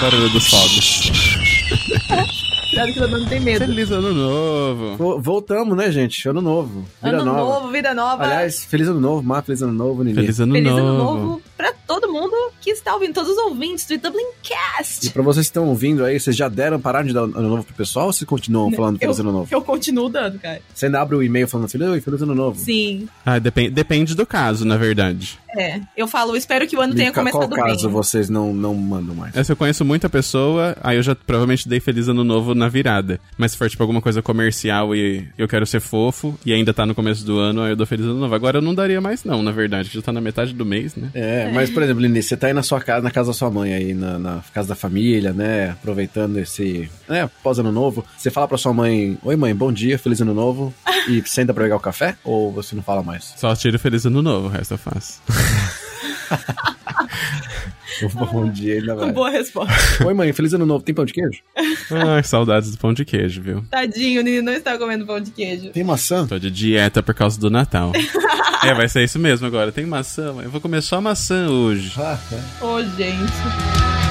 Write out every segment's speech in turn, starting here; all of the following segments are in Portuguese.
Barulho dos fogos. Cuidado que o não tem medo. Feliz ano novo. Vo- Voltamos, né, gente? Ano novo. Vida Ano nova. novo, vida nova. Aliás, feliz ano novo, Má, feliz ano novo, Nini. Feliz ano Feliz novo. ano novo pra todo mundo que está ouvindo, todos os ouvintes do E Dublincast. pra vocês que estão ouvindo aí, vocês já deram parar de dar ano novo pro pessoal ou vocês continuam falando feliz ano novo? eu continuo dando, cara. Você ainda abre o e-mail falando feliz, oi, feliz ano novo? Sim, Ah, depende, depende do caso, na verdade. é. Eu falo, espero que o ano tenha E ca- começado Qual caso bem. vocês não, não mandam mais? Essa eu conheço muita pessoa, aí eu já provavelmente dei feliz ano novo na virada. Mas se for tipo alguma coisa comercial e eu quero ser fofo e ainda tá no começo do ano, aí eu dou feliz ano novo. Agora eu não daria mais não, na verdade, que já tá na metade do mês, né? É, mas, por exemplo, Lini, você tá aí na sua casa, na casa da sua mãe, aí na, na casa da família, né? Aproveitando esse, né, pós-ano novo. Você fala pra sua mãe, oi mãe, bom dia, feliz ano novo. E ainda pra pegar o café? Ou você não fala mais? Só tiro feliz ano novo, o resto eu faço. Bom dia ainda vai. Boa resposta. Oi mãe, feliz ano novo, tem pão de queijo? Ai, saudades do pão de queijo, viu? Tadinho, o Nini não está comendo pão de queijo. Tem maçã? Tô de dieta por causa do Natal. é, vai ser isso mesmo agora. Tem maçã, mãe. Eu vou comer só maçã hoje. Ah, é. Ô, gente.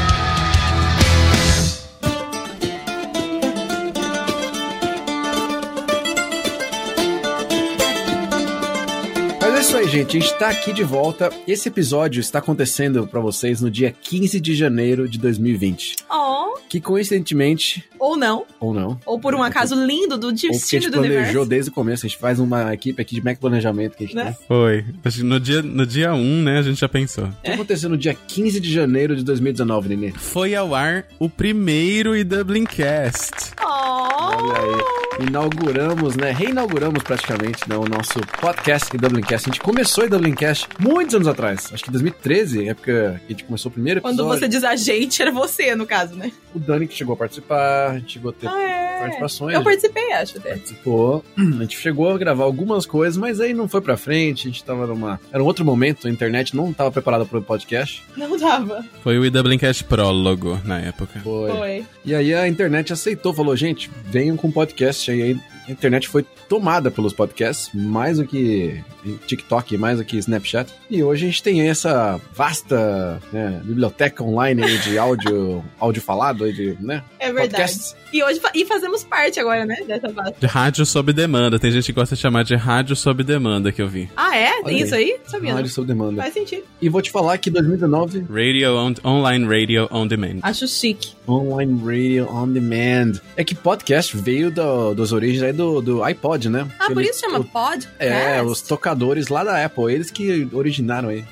Aí, gente. A gente tá aqui de volta. Esse episódio está acontecendo pra vocês no dia 15 de janeiro de 2020. Oh, Que coincidentemente, ou não. ou não, Ou por um acaso lindo do ou porque a destino gente do planejou universo. desde o começo. A gente faz uma equipe aqui de Mac Planejamento que a gente Né? tem. Foi. Acho que No dia, no dia 1, né, a gente já pensou. O que aconteceu no dia 15 de janeiro de 2019, Nenê? Foi ao ar o primeiro e Dublincast. Oh, Olha aí. Inauguramos, né? Reinauguramos praticamente né, o nosso podcast e Dublincast. A gente começou em Dublincast muitos anos atrás. Acho que 2013, época que a gente começou o primeiro quando episódio. você diz a gente, era você, no caso, né? O Dani que chegou a participar, a gente chegou a ter Ah, é. participações. Eu participei, acho até. participou. A gente chegou a gravar algumas coisas, mas aí não foi pra frente. A gente tava numa. Era um outro momento, a internet não tava preparada pro podcast. Não dava. Foi o e Dublincast prólogo na época. Foi. Foi. E aí a internet aceitou, falou, gente, venham com podcast. E aí a internet foi tomada pelos podcasts, mais do que TikTok, mais do que Snapchat. E hoje a gente tem essa vasta né, biblioteca online de áudio, áudio falado, de, né? É verdade. Podcasts. E hoje e fazemos parte agora, né? Dessa base. De rádio sob demanda. Tem gente que gosta de chamar de rádio sob demanda que eu vi. Ah, é? Olha Tem aí. isso aí? Sabia. Rádio sob demanda. Faz sentido. E vou te falar que 2019 Radio on, online radio on demand. Acho chique. Online Radio On Demand. É que podcast veio do, das origens aí do, do iPod, né? Ah, por isso chama o- podcast? É, os tocadores lá da Apple, eles que originaram aí.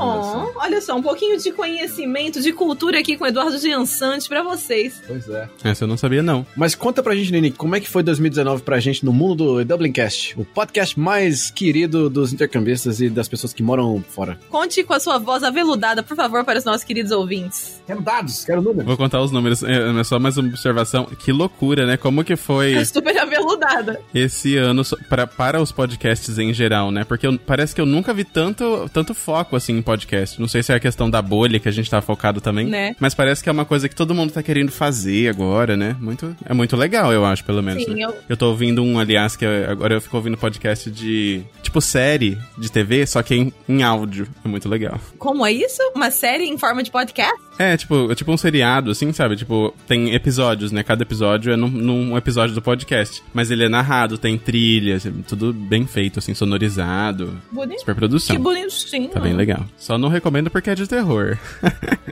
Oh, olha só, um pouquinho de conhecimento, de cultura aqui com o Eduardo Giansante pra vocês. Pois é. Essa eu não sabia, não. Mas conta pra gente, Nini, como é que foi 2019 pra gente no mundo do Dublincast? O podcast mais querido dos intercambistas e das pessoas que moram fora. Conte com a sua voz aveludada, por favor, para os nossos queridos ouvintes. Quero dados, quero números. Vou contar os números. É é só mais uma observação. Que loucura, né? Como que foi Super aveludada. esse ano pra, para os podcasts em geral, né? Porque eu- parece que eu nunca vi tanto, tanto foco assim em podcast. Não sei se é a questão da bolha que a gente tá focado também. Né. Mas parece que é uma coisa que todo mundo tá querendo fazer agora, né? Muito, é muito legal, eu acho, pelo menos. Sim, né? eu- Eu tô ouvindo um, aliás, que é- agora eu fico ouvindo podcast de. Tipo série de TV, só que em, em áudio. É muito legal. Como é isso? Uma série em forma de podcast? É, tipo, é tipo um seriado, assim, sabe? Tipo, tem episódios, né? Cada episódio é num, num episódio do podcast. Mas ele é narrado, tem trilhas, é tudo bem feito, assim, sonorizado. Bonito. Super produção. Que bonitinho. Tá bem legal. Só não recomendo porque é de terror.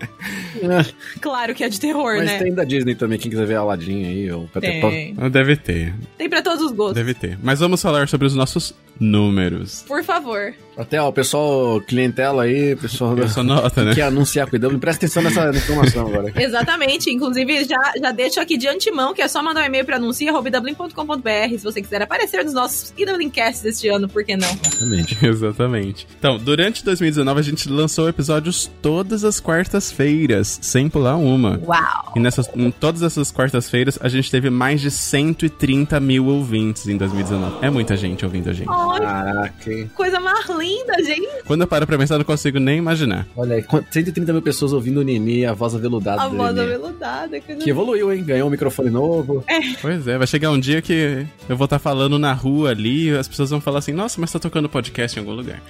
Claro que é de terror, Mas né? tem da Disney também, quem quiser ver Aladdin aí, ou Peter Pan. Tem. Deve ter, Tem pra todos os gostos. deve ter. Mas vamos falar sobre os nossos números. Por favor. Até, ó, o pessoal, clientela aí, pessoal Eu só nota, né? que anunciar com o IW, presta atenção nessa informação agora. Exatamente. Inclusive, já, já deixo aqui de antemão que é só mandar um e-mail para anuncia.com.br se você quiser aparecer nos nossos IWCasts este ano, por que não? Exatamente. Exatamente. Então, durante 2019 a gente lançou episódios todas as quartas-feiras. sem pular uma. Uau! E nessas, em todas essas quartas-feiras, a gente teve mais de 130 mil ouvintes em 2019. É muita gente ouvindo a gente. Caraca, hein? coisa mais linda, gente. Quando eu paro pra pensar, eu não consigo nem imaginar. Olha aí, quant- 130 mil pessoas ouvindo o Nini, a voz aveludada A voz aveludada. Coisa Que evoluiu, hein? Ganhou um microfone novo. Pois é, vai chegar um dia que eu vou estar falando na rua ali, e as pessoas vão falar assim: Nossa, mas tá tocando podcast em algum lugar.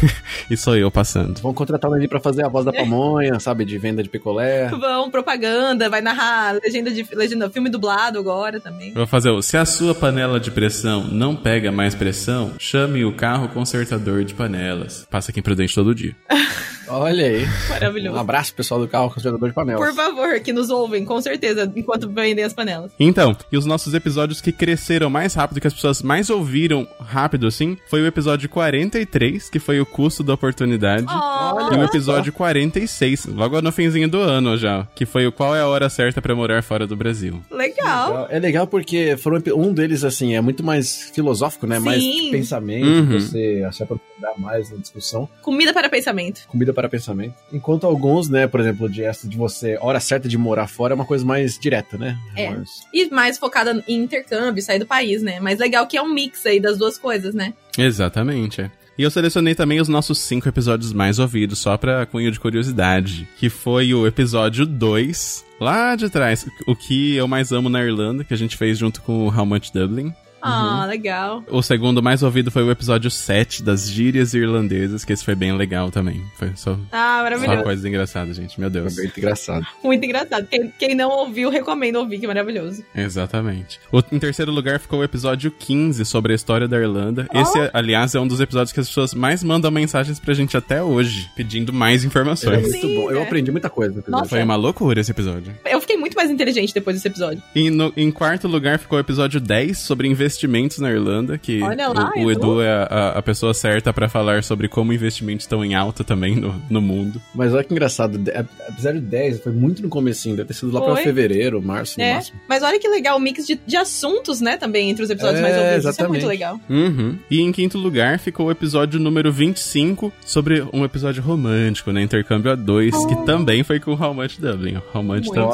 e sou eu passando. Vão contratar o Nini pra fazer a voz da pamonha, sabe? De venda de picolé. Vão, propaganda, vai narrar legenda de legenda, filme dublado agora também. Eu vou fazer o. Se a sua panela de pressão não pega mais pressão, chame o carro consertador de panelas. Passa aqui em Prudente todo dia. Olha aí. Um Maravilhoso. abraço, pessoal do carro conservador de panelas. Por favor, que nos ouvem, com certeza, enquanto vendem as panelas. Então, e os nossos episódios que cresceram mais rápido, que as pessoas mais ouviram rápido assim, foi o episódio 43, que foi o custo da oportunidade. Oh, E o episódio 46, logo no finzinho do ano já, que foi o Qual é a hora certa pra morar fora do Brasil. legal. É legal porque foram, um deles, assim, é muito mais filosófico, né? Mais Sim. de pensamento, Uhum. você se aprofundar mais na discussão. Comida para pensamento. Comida para pensamento. Enquanto alguns, né, por exemplo, de essa de você, hora certa de morar fora é uma coisa mais direta, né? É. Mais- E mais focada em intercâmbio, sair do país, né? Mas legal que é um mix aí das duas coisas, né? Exatamente, é. E eu selecionei também os nossos cinco episódios mais ouvidos, só pra cunho de curiosidade. Que foi o episódio 2, lá de trás, o que eu mais amo na Irlanda, que a gente fez junto com o How Much Dublin. Ah, legal. O segundo mais ouvido foi o episódio 7 das gírias irlandesas, que esse foi bem legal também. Foi só, Ah, só maravilhoso. coisas engraçadas, gente. Meu Deus. Foi muito engraçado. Muito engraçado. Quem, quem não ouviu, recomendo ouvir, que é maravilhoso. Exatamente. O- em terceiro lugar ficou o episódio 15 sobre a história da Irlanda. Esse, aliás, é um dos episódios que as pessoas mais mandam mensagens pra gente até hoje, pedindo mais É informações. muito Sim, bom. Eu é. aprendi muita coisa. Nossa. Foi uma loucura esse episódio. Eu fiquei muito mais inteligente depois desse episódio. E no- em quarto lugar ficou o episódio 10 sobre investimentos na Irlanda, que lá, o, o Edu. Edu é a, a pessoa certa pra falar sobre como investimentos estão em alta também no, no mundo. Mas olha que engraçado, de- apesar de 10, foi muito no comecinho, deve ter sido lá pra Foi. fevereiro, março, no É. máximo. Mas olha que legal o mix de, de assuntos, né, também, entre os episódios É, mais ouvidos. Isso é exatamente. muito legal. Uhum. E em quinto lugar ficou o episódio número 25 sobre um episódio romântico, né? Intercâmbio a dois, que também foi com o How Much Dublin. O How Much tá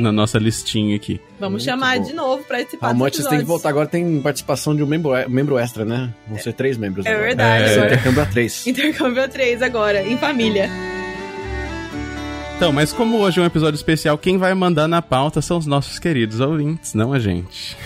na nossa listinha aqui. Vamos Muito chamar bom. de novo pra Monte vocês têm que voltar agora, tem participação de um membro, membro extra, né? Vão ser três membros É agora. verdade, É. agora. Intercâmbio a três. Intercâmbio 3 agora, em família. Então, mas como hoje é um episódio especial, quem vai mandar na pauta são os nossos queridos ouvintes, não a gente.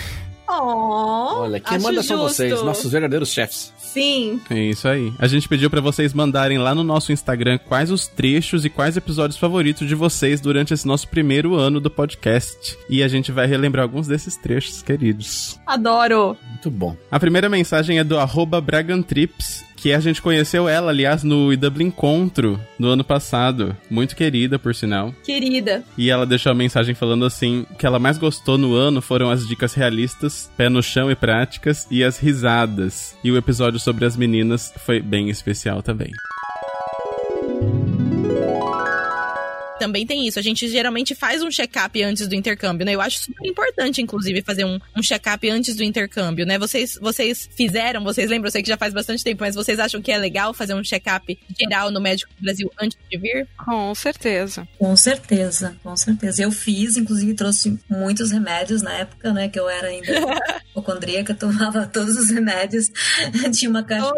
Oh, Olha, quem acho manda são justo. vocês, nossos verdadeiros chefs. Sim. É isso aí. A gente pediu pra vocês mandarem lá no nosso Instagram quais os trechos e quais episódios favoritos de vocês durante esse nosso primeiro ano do podcast. E a gente vai relembrar alguns desses trechos, queridos. Adoro. Muito bom. A primeira mensagem é do arroba Bragantrips, que a gente conheceu ela, aliás, no IW Encontro do ano passado. Muito querida, por sinal. Querida. E ela deixou a mensagem falando assim: o que ela mais gostou no ano foram as dicas realistas, pé no chão e práticas, e as risadas. E o episódio sobre as meninas foi bem especial também. Também tem isso. A gente geralmente faz um check-up antes do intercâmbio, né? Eu acho super importante, inclusive, fazer um, um check-up antes do intercâmbio, né? Vocês, vocês fizeram, vocês lembram? Eu sei que já faz bastante tempo, mas vocês acham que é legal fazer um check-up geral no médico do Brasil antes de vir? Com certeza. Com certeza, com certeza. Eu fiz, inclusive trouxe muitos remédios na época, né? Que eu era ainda hipocondríaca, tomava todos os remédios. tinha, uma caixa,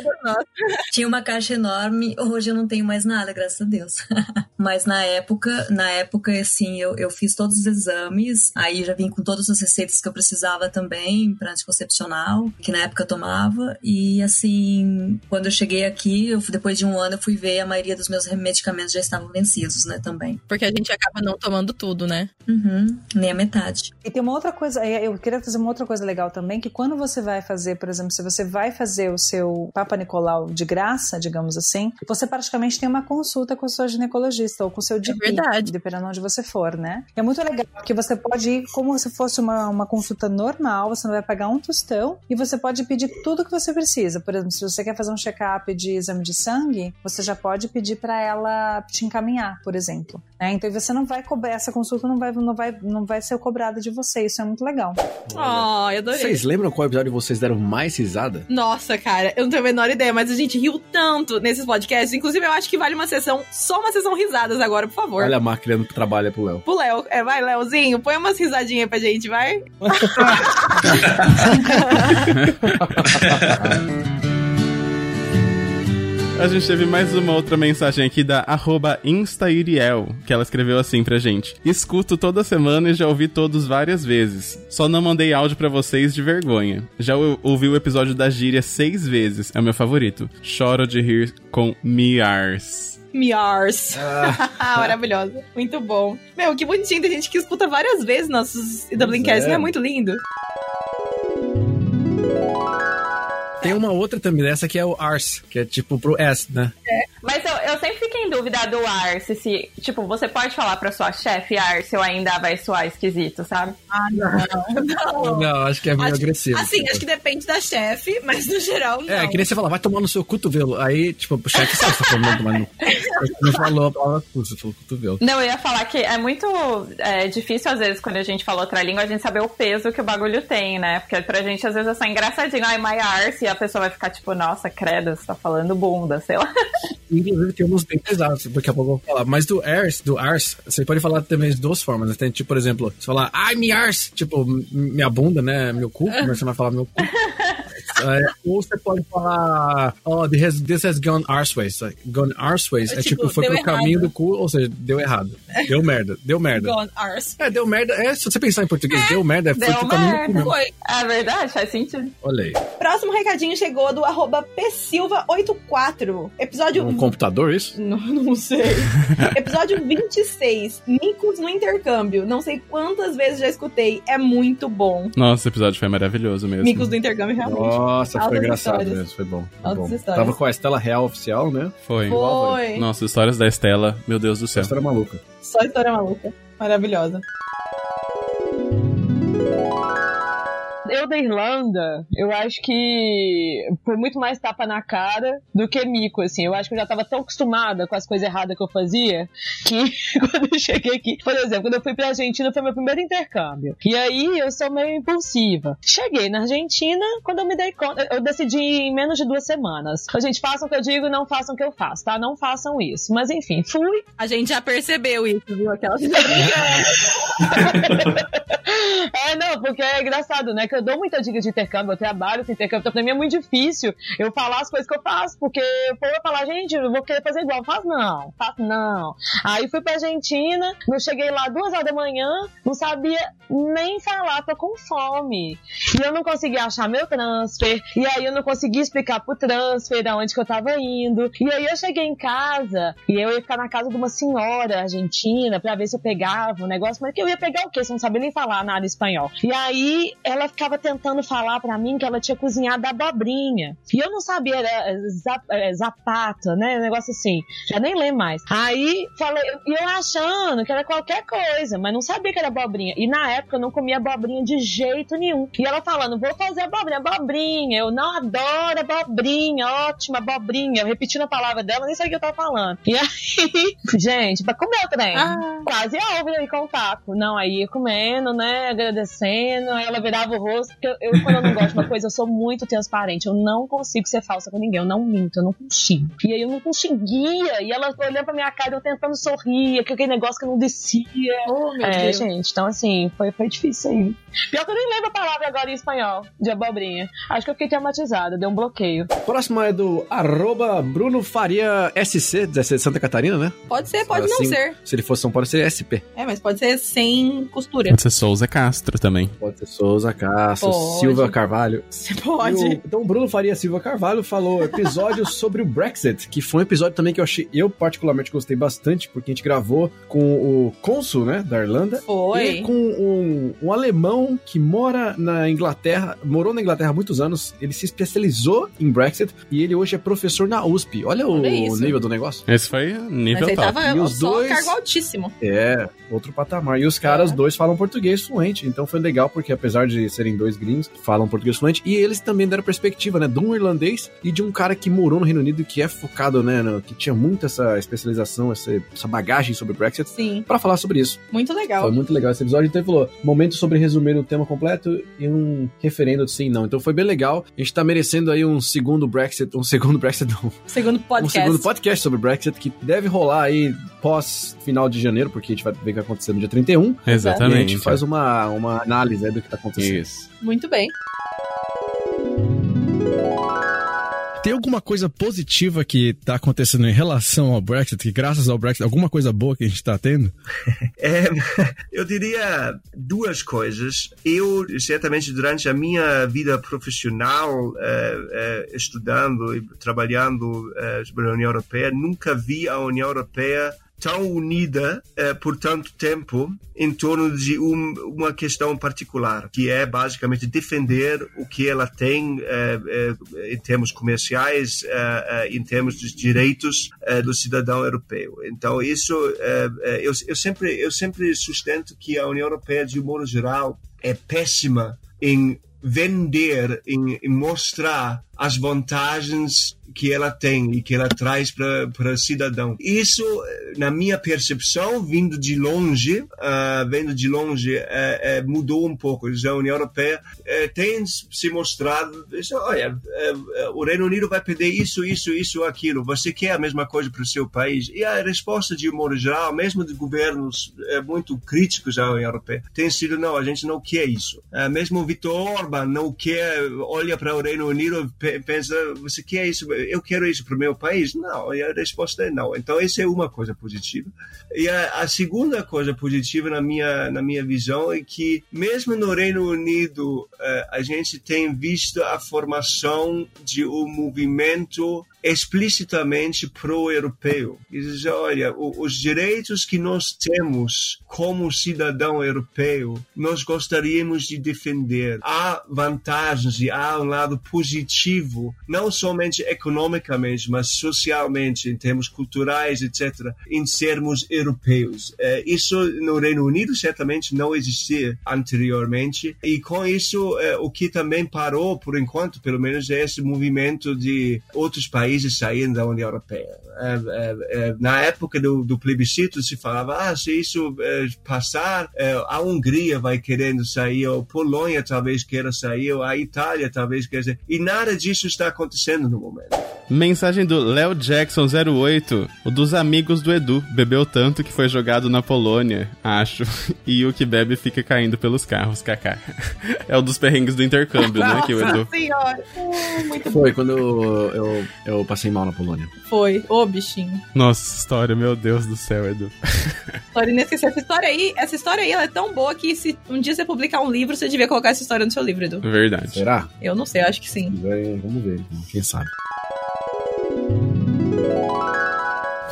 tinha uma caixa enorme. Hoje eu não tenho mais nada, graças a Deus. Mas na época, na época, assim, eu, eu fiz todos os exames. Aí já vim com todas as receitas que eu precisava também para anticoncepcional, que na época eu tomava. E assim, quando eu cheguei aqui, eu, depois de um ano, eu fui ver a maioria dos meus medicamentos já estavam vencidos, né? Também. Porque a gente acaba não tomando tudo, né? Uhum, nem a metade. E tem uma outra coisa, é, eu queria fazer uma outra coisa legal também, que quando você vai fazer, por exemplo, se você vai fazer o seu Papa Nicolau de graça, digamos assim, você praticamente tem uma consulta com o seu ginecologista ou com o seu GP, verdade. dependendo onde você for, né? E é muito legal, porque você pode ir como se fosse uma, uma consulta normal, você não vai pagar um tostão e você pode pedir tudo que você precisa. Por exemplo, se você quer fazer um check-up de exame de sangue, você já pode pedir para ela te encaminhar, por exemplo. né? Então você não vai cobrar, essa consulta não vai, não vai, não vai ser cobrada de você, isso é muito legal. Oh, eu adorei. Vocês lembram qual episódio vocês deram mais risada? Nossa, cara, eu não tenho a menor ideia, mas a gente riu tanto nesses podcasts. Inclusive, eu acho que vale uma sessão, só uma sessão risadas agora, por favor. Olha Olha a máquina do trabalho pro Léo. Pro Léo. É, vai, Léozinho, põe umas risadinhas pra gente, vai. A gente teve mais uma outra mensagem aqui da arroba InstaIriel, que ela escreveu assim pra gente. Escuto toda semana e já ouvi todos várias vezes. Só não mandei áudio pra vocês de vergonha. Já ou- ouvi o episódio da gíria seis vezes. É o meu favorito. Choro de rir com Miars. Miars. Maravilhosa. Muito bom. Meu, que bonitinho. Tem gente que escuta várias vezes nossos Dublincasts. é. Não é muito lindo? Tem uma outra também, essa que é o Ars, que é tipo pro S, né? Mas eu, eu sempre fico em dúvida do Arce, se, tipo, você pode falar pra sua chefe Arce ou ainda vai soar esquisito, sabe? Ah, não. Não, acho que é meio Acho- agressivo. Assim, tipo. acho que depende da chefe, mas no geral não. É, que nem você falar, vai tomar no seu cotovelo. Aí, tipo, o chefe sabe que você tá falando tomar no. Não falou a palavra cu, você falou cotovelo. Não, eu ia falar que é muito é, difícil, às vezes, quando a gente fala outra língua, a gente saber o peso que o bagulho tem, né? Porque pra gente, às vezes, é só engraçadinho. Ai, my arse, e a pessoa vai ficar tipo, nossa, credo, você tá falando bunda, sei lá. Inclusive, tem uns bem pesados, daqui a pouco eu vou falar. Mas do Ars, do Ars, você pode falar também de duas formas. né? Tem, tipo, por exemplo, você falar, ai, me Ars, tipo, minha bunda, né? Meu cu, mas você vai falar meu cu. É, ou você pode falar, oh, this has, this has gone arseways. Like, gone arseways é, É, tipo, tipo, foi deu pro errado. caminho do cu, ou seja, deu errado. Deu merda, deu merda. É, deu merda. É, se você pensar em português, deu merda, é, foi deu pro caminho do cu mesmo. Foi. É verdade, faz sentido. Olha aí. Próximo recadinho chegou do arroba psilva84. Episódio... Um computador, isso? Não, não sei. Episódio 26. Micos no intercâmbio. Não sei quantas vezes já escutei. É muito bom. Nossa, o episódio foi maravilhoso mesmo. Micos do intercâmbio, realmente. Nossa, Altas foi engraçado histórias. mesmo, foi bom. Foi bom. Tava com a Estela Real oficial, né? Foi. Foi. Nossa, histórias da Estela, meu Deus do céu. história maluca. Só história maluca. Maravilhosa. Da Irlanda, eu acho que foi muito mais tapa na cara do que mico, assim. Eu acho que eu já tava tão acostumada com as coisas erradas que eu fazia que quando eu cheguei aqui, por exemplo, quando eu fui pra Argentina foi meu primeiro intercâmbio. E aí eu sou meio impulsiva. Cheguei na Argentina, quando eu me dei conta, eu decidi em menos de duas semanas. A gente façam o que eu digo, não façam o que eu faço, tá? Não façam isso. Mas enfim, fui, A gente já percebeu isso, viu? Aquela... É, não, porque é engraçado, né? Que eu dou muita dica de intercâmbio, eu trabalho com intercâmbio, então pra mim é muito difícil eu falar as coisas que eu faço, porque o povo falar, gente, eu vou querer fazer igual. Faz não, faz não. Aí fui pra Argentina, eu cheguei lá duas horas da manhã, não sabia nem falar, tô com fome. E eu não conseguia achar meu transfer, e aí eu não conseguia explicar pro transfer aonde que eu tava indo. E aí eu cheguei em casa, e eu ia ficar na casa de uma senhora argentina pra ver se eu pegava o negócio, mas que eu ia pegar o quê? Você não sabia nem falar nada espanhol. E aí ela ficava tentando falar pra mim que ela tinha cozinhado abobrinha. E eu não sabia, era zap, é, zapata, né? Um negócio assim. Já nem lembro mais. Aí falei, e eu achando que era qualquer coisa, mas não sabia que era abobrinha. E na época eu não comia abobrinha de jeito nenhum. E ela falando, vou fazer abobrinha, abobrinha. Eu não adoro abobrinha, ótima abobrinha. Eu repetindo a palavra dela, nem sei o que eu tava falando. E aí, gente, pra comer o trem. Ah. Quase óbvio aí com o taco. Não, aí ia comendo, né? Agradecendo. Aí ela virava o rosto. Porque eu, eu, quando eu não gosto de uma coisa, eu sou muito transparente. Eu não consigo ser falsa com ninguém. Eu não minto, eu não consigo. E aí eu não conseguia. E ela olhando pra minha cara, eu tentando sorrir. Aquele negócio que não descia. Oh, meu É, Deus. gente, então assim, foi, foi difícil aí. Pior que eu nem lembro a palavra agora em espanhol, de abobrinha. Acho que eu fiquei traumatizada, deu um bloqueio. Próximo é do arroba Bruno Faria SC, de Santa Catarina, né? Pode ser, pode não Assim, ser. Se ele fosse São Paulo, seria SP. É, mas pode ser sem costura. Pode ser Souza Castro também. Pode ser Souza Castro, Pode. Silva Carvalho. Você pode. o- então, o Bruno Faria Silva Carvalho falou episódio sobre o Brexit, que foi um episódio também que eu achei, eu particularmente gostei bastante, porque a gente gravou com o cônsul, né, da Irlanda. Foi. E com um, um alemão que mora na Inglaterra, morou na Inglaterra há muitos anos, ele se especializou em Brexit e ele hoje é professor na USP. Olha, o Olha isso. nível do negócio. Esse foi Mas nível ele top. tava E os só dois- cargo altíssimo. É, outro patamar. E os caras É. dois falam português fluente. fluente, então foi legal porque apesar de serem dois gringos falam português fluente, e eles também deram perspectiva, né, de um irlandês e de um cara que morou no Reino Unido e que é focado, né, no- que tinha muito essa especialização, essa, essa bagagem sobre o Brexit, Sim, pra falar sobre isso. muito legal. Foi muito legal esse episódio. Então ele falou: momento sobre resumir o tema completo e um referendo de sim não. Então foi bem legal. A gente tá merecendo aí um segundo Brexit, um segundo Brexit, não, Segundo um podcast. segundo podcast sobre Brexit que deve rolar aí pós final de janeiro, porque a gente vai ver o que vai acontecer no dia 31. E a Exatamente. gente faz uma, uma análise aí do que tá acontecendo. Isso. Muito bem. Tem alguma coisa positiva que tá acontecendo em relação ao Brexit, que graças ao Brexit, alguma coisa boa que a gente tá tendo? É, eu diria duas coisas. Eu, certamente, durante a minha vida profissional, eh, eh, estudando e trabalhando eh, sobre a União Europeia, nunca vi a União Europeia tão unida eh, por tanto tempo em torno de um- uma questão particular, que é basicamente defender o que ela tem eh, eh, em termos comerciais, em termos dos direitos do cidadão europeu. Então isso, eu, eu sempre eu sempre sustento que a União Europeia, de um modo geral, é péssima em vender, em, em mostrar as vantagens que ela tem e que ela traz para o cidadão. Isso, na minha percepção, vindo de longe, ah, vendo de longe, eh, eh, mudou um pouco. A União Europeia eh, tem se mostrado, diz, olha, o Reino Unido vai pedir isso, isso, isso, aquilo. Você quer a mesma coisa para o seu país? E a resposta, de modo geral, mesmo de governos muito críticos à União Europeia, tem sido, não, a gente não quer isso. Mesmo o Viktor Orban não quer, olha para o Reino Unido pensa, você quer isso? Eu quero isso para o meu país? Não, e a resposta é não. Então, essa é uma coisa positiva. E a, a segunda coisa positiva na minha, na minha visão é que, mesmo no Reino Unido, eh, a gente tem visto a formação de um movimento explicitamente pro-europeu. E diz, olha, os direitos que nós temos como cidadão europeu, nós gostaríamos de defender. Há vantagens e há um lado positivo, não somente economicamente, mas socialmente, em termos culturais, etc., em sermos europeus. Eh, Isso no Reino Unido certamente não existia anteriormente, e com isso, eh, o que também parou, por enquanto, pelo menos, é esse movimento de outros países saindo da União Europeia. Eh, eh, eh, Na época do, do plebiscito, se falava, ah, se isso passar, a Hungria vai querendo sair, ou a Polônia talvez queira sair, ou a Itália talvez queira sair, e nada disso está acontecendo no momento. Mensagem do Léo Jackson 08, o dos amigos do Edu. Bebeu tanto que foi jogado na Polônia, acho. E o que bebe fica caindo pelos carros, kaká. É o dos perrengues do intercâmbio, né? Que o Edu. senhora. Uh, muito Foi quando eu, eu, eu passei mal na Polônia. Foi. Ô, bichinho. Nossa, história, meu Deus do céu, Edu. História inesquecível. Essa história aí, essa história aí, ela é tão boa que se um dia você publicar um livro, você devia colocar essa história no seu livro, Edu. Verdade. Será? Eu não sei, eu acho que sim. Vamos ver, então, quem sabe.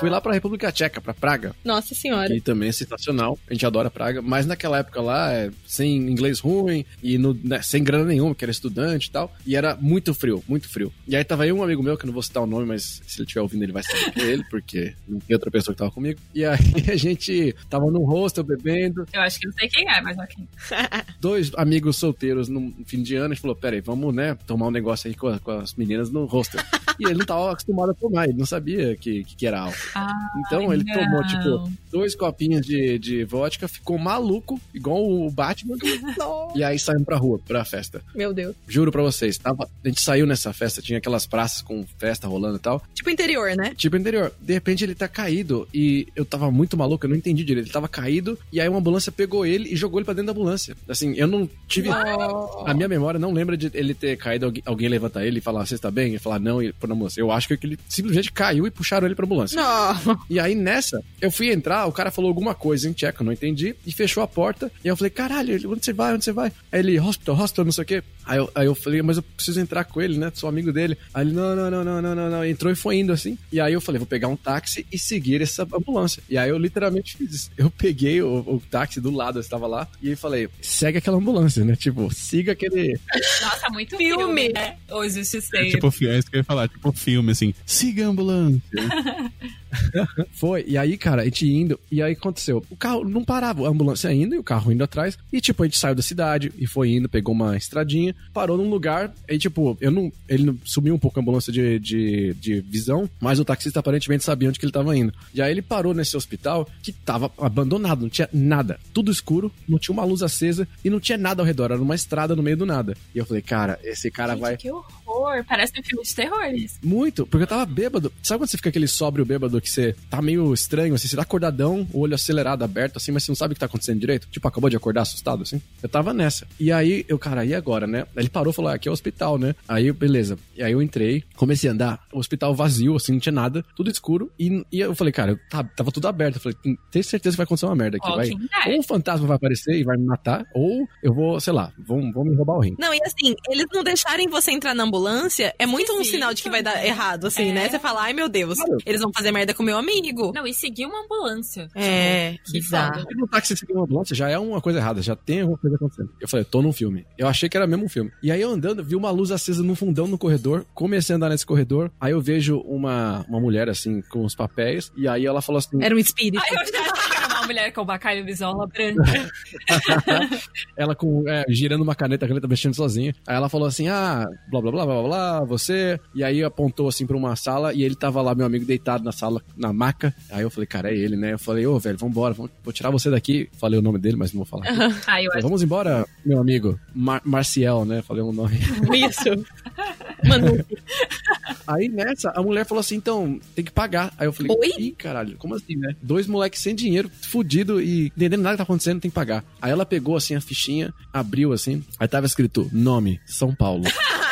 Fui lá pra República Tcheca, pra Praga, Nossa senhora. que também é sensacional. A gente adora Praga, mas naquela época lá, é, sem inglês ruim e no- né, sem grana nenhuma, que era estudante e tal. E era muito frio, muito frio. E aí tava aí um amigo meu, que eu não vou citar o nome, mas se ele estiver ouvindo, ele vai saber que é ele, porque não tem outra pessoa que tava comigo. E aí a gente tava num hostel bebendo, Eu acho que não sei quem é, mas ok. dois amigos solteiros no fim de ano, a gente falou, peraí, vamos, né, tomar um negócio aí com, a- com as meninas no hostel. e ele não tava acostumado a tomar, ele não sabia que, que, que era álcool. Ah, Então ele tomou, não. tipo, dois copinhos de, de vodka, ficou maluco, igual o Batman, e aí saímos pra rua, pra festa. Meu Deus. Juro pra vocês, tava, a gente saiu nessa festa, tinha aquelas praças com festa rolando e tal, Tipo interior, né? tipo interior. De repente ele tá caído e eu tava muito maluco, eu não entendi direito. Ele tava caído e aí uma ambulância pegou ele e jogou ele pra dentro da ambulância. Assim, eu não tive. A minha memória não lembra de ele ter caído, alguém, alguém levantar ele e falar, você está bem? Ele falar não e pôr na ambulância. Eu acho que ele simplesmente caiu e puxaram ele pra ambulância. Não. E aí nessa, eu fui entrar, o cara falou alguma coisa em tcheco, eu não entendi, e fechou a porta. E eu falei, caralho, ele, onde você vai? Onde você vai? Aí ele, hospital, hospital, não sei o quê. Aí eu, aí eu falei, mas eu preciso entrar com ele, né? Sou amigo dele. Aí ele, não, não, não, não, não, não, não. Entrou e foi indo assim. E aí eu falei, vou pegar um táxi e seguir essa ambulância. E aí eu literalmente fiz isso. Eu peguei o, o táxi do lado, eu estava lá, e aí falei, segue aquela ambulância, né? Tipo, siga aquele. Nossa, muito Filme. filme, né? O Justiceiro. Tipo, é isso que eu ia falar, tipo filme, assim, siga a ambulância. Foi. E aí, cara, a gente indo, e aí aconteceu. O carro não parava, a ambulância indo e o carro indo atrás. E, tipo, a gente saiu da cidade e foi indo, pegou uma estradinha, parou num lugar. E, tipo, eu não. Ele sumiu um pouco a ambulância de, de, de visão, mas o taxista aparentemente sabia onde que ele tava indo. E aí ele parou nesse hospital que tava abandonado, não tinha nada. Tudo escuro, não tinha uma luz acesa e não tinha nada ao redor. Era uma estrada no meio do nada. E eu falei, cara, esse cara Gente, vai. que horror. Parece um filme de terror isso. Muito, porque eu tava bêbado. Sabe quando você fica aquele sóbrio bêbado que você tá meio estranho, assim, você tá acordadão, o olho acelerado, aberto, assim, mas você não sabe o que tá acontecendo direito? Tipo, acabou de acordar assustado, assim? Eu tava nessa. E aí, eu, cara, e agora, né? Ele parou e falou, ah, aqui é o hospital, né? Aí, beleza. E aí eu entrei, comecei a andar, o hospital vazio, assim, não tinha nada, tudo escuro. E, e eu falei, cara, eu, tá, tava tudo aberto. Eu falei, tem, tem certeza que vai acontecer uma merda aqui, vai. Dead. Ou um fantasma vai aparecer e vai me matar, ou eu vou, sei lá, vão, vão me roubar o rim. Não, e assim, eles não deixarem você entrar na ambulância é muito um sinal de que vai dar né? errado, assim, É. né? Você fala, ai meu Deus, Claro. eles vão fazer merda com meu amigo. Não, e seguir uma ambulância. É, Que bizarro. foda. No táxi seguir uma ambulância já é uma coisa errada, já tem alguma coisa acontecendo. Eu falei, tô num filme. Eu achei que era mesmo um filme. E aí eu andando, vi uma luz acesa no fundão no corredor, comecei a andar nesse corredor, aí eu vejo uma, uma mulher assim, com os papéis, e aí ela falou assim, Era um espírito. Ai, eu já que uma mulher com bacalho bisola branca. ela com, é, girando uma caneta, a caneta mexendo sozinha. Aí ela falou assim, ah, blá blá blá blá blá, você. E aí apontou assim pra uma sala, e ele tava lá, meu amigo, deitado na sala, na maca. Aí eu falei, cara, é ele, né? Eu falei, ô, velho, vambora, vamos- vou tirar você daqui. Falei o nome dele, mas não vou falar. Ai, eu Falei, acho Vamos embora, meu amigo. Mar Marcial, né? Falei um nome. Isso. Mano, Aí nessa, a mulher falou assim: então, tem que pagar. Aí eu falei: Oi? ih, caralho, como assim, né? Dois moleques sem dinheiro, fudido e entendendo nada que tá acontecendo, tem que pagar. Aí ela pegou assim a fichinha, abriu assim, aí tava escrito: nome, São Paulo.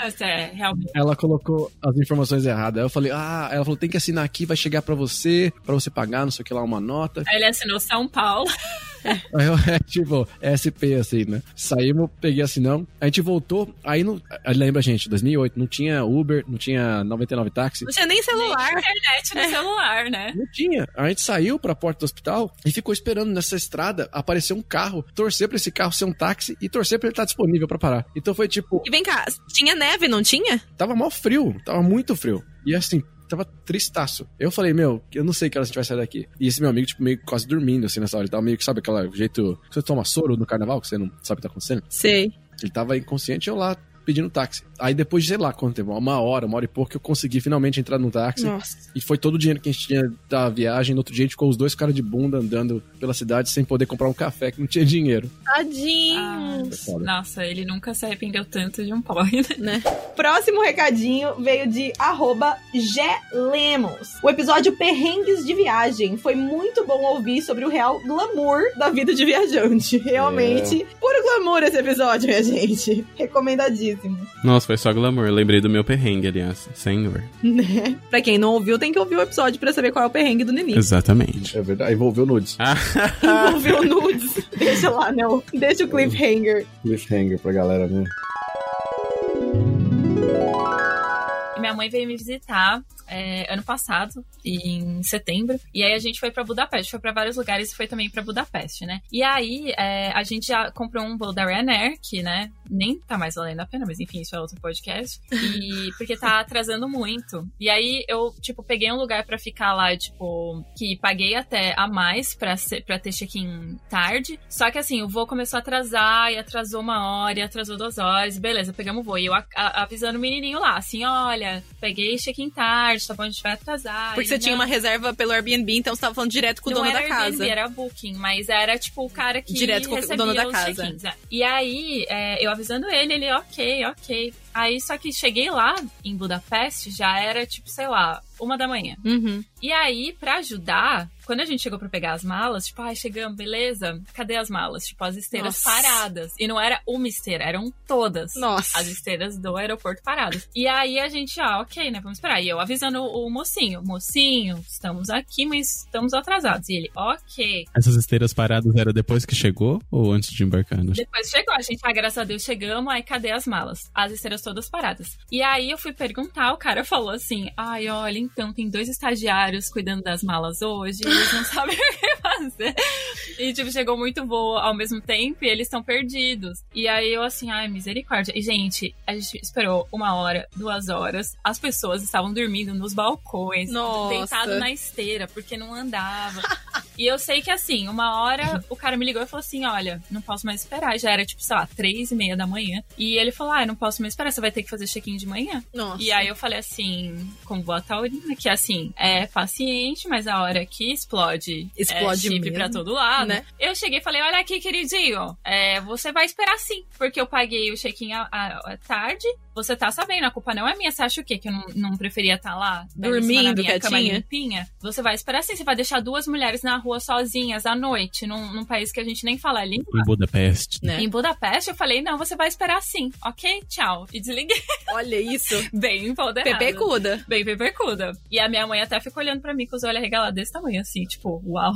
É ela colocou as informações erradas. Aí eu falei: ah, ela falou: tem que assinar aqui, vai chegar pra você, pra você pagar, não sei o que lá, uma nota. Aí ele assinou São Paulo. Aí eu, é tipo, SP, assim, né? Saímos, peguei assinamos. A gente voltou, aí não. Lembra, gente, 2008, não tinha Uber, não tinha 99 táxi. não tinha nem celular. Internet no celular, né? Não tinha. A gente saiu pra porta do hospital e ficou esperando nessa estrada aparecer um carro, torcer pra esse carro ser um táxi e torcer pra ele estar disponível pra parar. Então foi tipo, E vem cá, tinha neve, não tinha? tava mal frio, tava muito frio. E assim, tava tristaço. Eu falei, meu, eu não sei que hora a gente vai sair daqui. E esse meu amigo, tipo, meio quase dormindo assim nessa hora. Ele tava meio que, sabe, aquele jeito que você toma soro no carnaval, que você não sabe o que tá acontecendo. Sei. Ele tava inconsciente e eu lá pedindo táxi. Aí depois de, sei lá, quanto tempo, uma hora, uma hora e pouco, eu consegui finalmente entrar no táxi. Nossa. E foi todo o dinheiro que a gente tinha da viagem. No outro dia a gente ficou os dois caras de bunda andando pela cidade sem poder comprar um café, que não tinha dinheiro. Tadinho. Foda. Nossa, ele nunca se arrependeu tanto de um porre, né? Próximo recadinho veio de arroba Gelemos. O episódio Perrengues de Viagem. Foi muito bom ouvir sobre o real glamour da vida de viajante. Realmente, puro glamour esse episódio, minha gente. Recomendadíssimo. Nossa, foi só glamour. Lembrei do meu perrengue, aliás. Senhor. Né? Pra quem não ouviu, tem que ouvir o episódio pra saber qual é o perrengue do Neném. Exatamente. É verdade. Envolveu nudes. Ah, Envolveu nudes. Deixa lá, não. Deixa o cliffhanger. Cliffhanger pra galera, né? Minha mãe veio me visitar é, ano passado, em setembro. E aí a gente foi pra Budapeste. Foi pra vários lugares e foi também pra Budapeste, né? E aí é, a gente já comprou um voo da Ryanair, que, né, nem tá mais valendo a pena, mas enfim, isso é outro podcast. E porque tá atrasando muito. E aí eu, tipo, peguei um lugar pra ficar lá, tipo, que paguei até a mais pra, ser, pra ter check-in tarde. Só que assim, o voo começou a atrasar e atrasou uma hora e atrasou duas horas. Beleza, pegamos o voo. E eu a- a- avisando o menininho lá, assim, olha, peguei check-in tarde, tá bom, a gente vai atrasar. Porque você tinha não- uma reserva pelo Airbnb, então você tava falando direto com o não dono era da casa. Airbnb, era Booking, mas era tipo o cara que Direto com o dono da casa. é. E aí, é, eu avisando ele, ele, ok, ok. Aí só que cheguei lá em Budapeste, já era tipo, sei lá, uma da manhã. Uhum. E aí, pra ajudar, quando a gente chegou pra pegar as malas, tipo, ai, chegamos, beleza? Cadê as malas? Tipo, as esteiras Nossa. paradas. E não era uma esteira, eram todas. Nossa. As esteiras do aeroporto paradas. E aí a gente, ah, ok, né? Vamos esperar. E eu avisando o mocinho: mocinho, estamos aqui, mas estamos atrasados. E ele, ok. Essas esteiras paradas era depois que chegou ou antes de embarcar? Né? Depois chegou, a gente, ah, graças a Deus, chegamos, aí cadê as malas? As esteiras todas paradas. E aí eu fui perguntar, o cara falou assim: ai, olha, então tem dois estagiários cuidando das malas hoje, eles não sabem o que fazer. E, tipo, chegou muito voo ao mesmo tempo e eles estão perdidos. E aí eu, assim, ai, misericórdia. E, gente, a gente esperou uma hora, duas horas, as pessoas estavam dormindo nos balcões, Nossa. deitado na esteira, porque não andava. E eu sei que assim, uma hora o cara me ligou e falou assim: olha, não posso mais esperar. Já era tipo, sei lá, três e meia da manhã. E ele falou: ah, não posso mais esperar, você vai ter que fazer check-in de manhã. Nossa. E aí eu falei assim, com boa taurina, que assim, é paciente, mas a hora que explode, Explode é chip mesmo, pra todo lado. né? Eu cheguei e falei, olha aqui, queridinho, é, você vai esperar sim, porque eu paguei o check-in à tarde, você tá sabendo, a culpa não é minha, você acha o quê? Que eu não, não preferia estar lá? belíssima Dormindo, minha quietinha? limpinha? Você vai esperar sim, você vai deixar duas mulheres na rua sozinhas à noite, num, num país que a gente nem fala a língua. Em Budapeste. Né? Em Budapeste, eu falei, não, você vai esperar sim, ok? Tchau. E desliguei. Olha isso. Bem empoderada. Pepe Cuda. Bem pepercuda. E a minha mãe até ficou olhando pra mim com os olhos arregalados desse tamanho, assim, tipo, uau.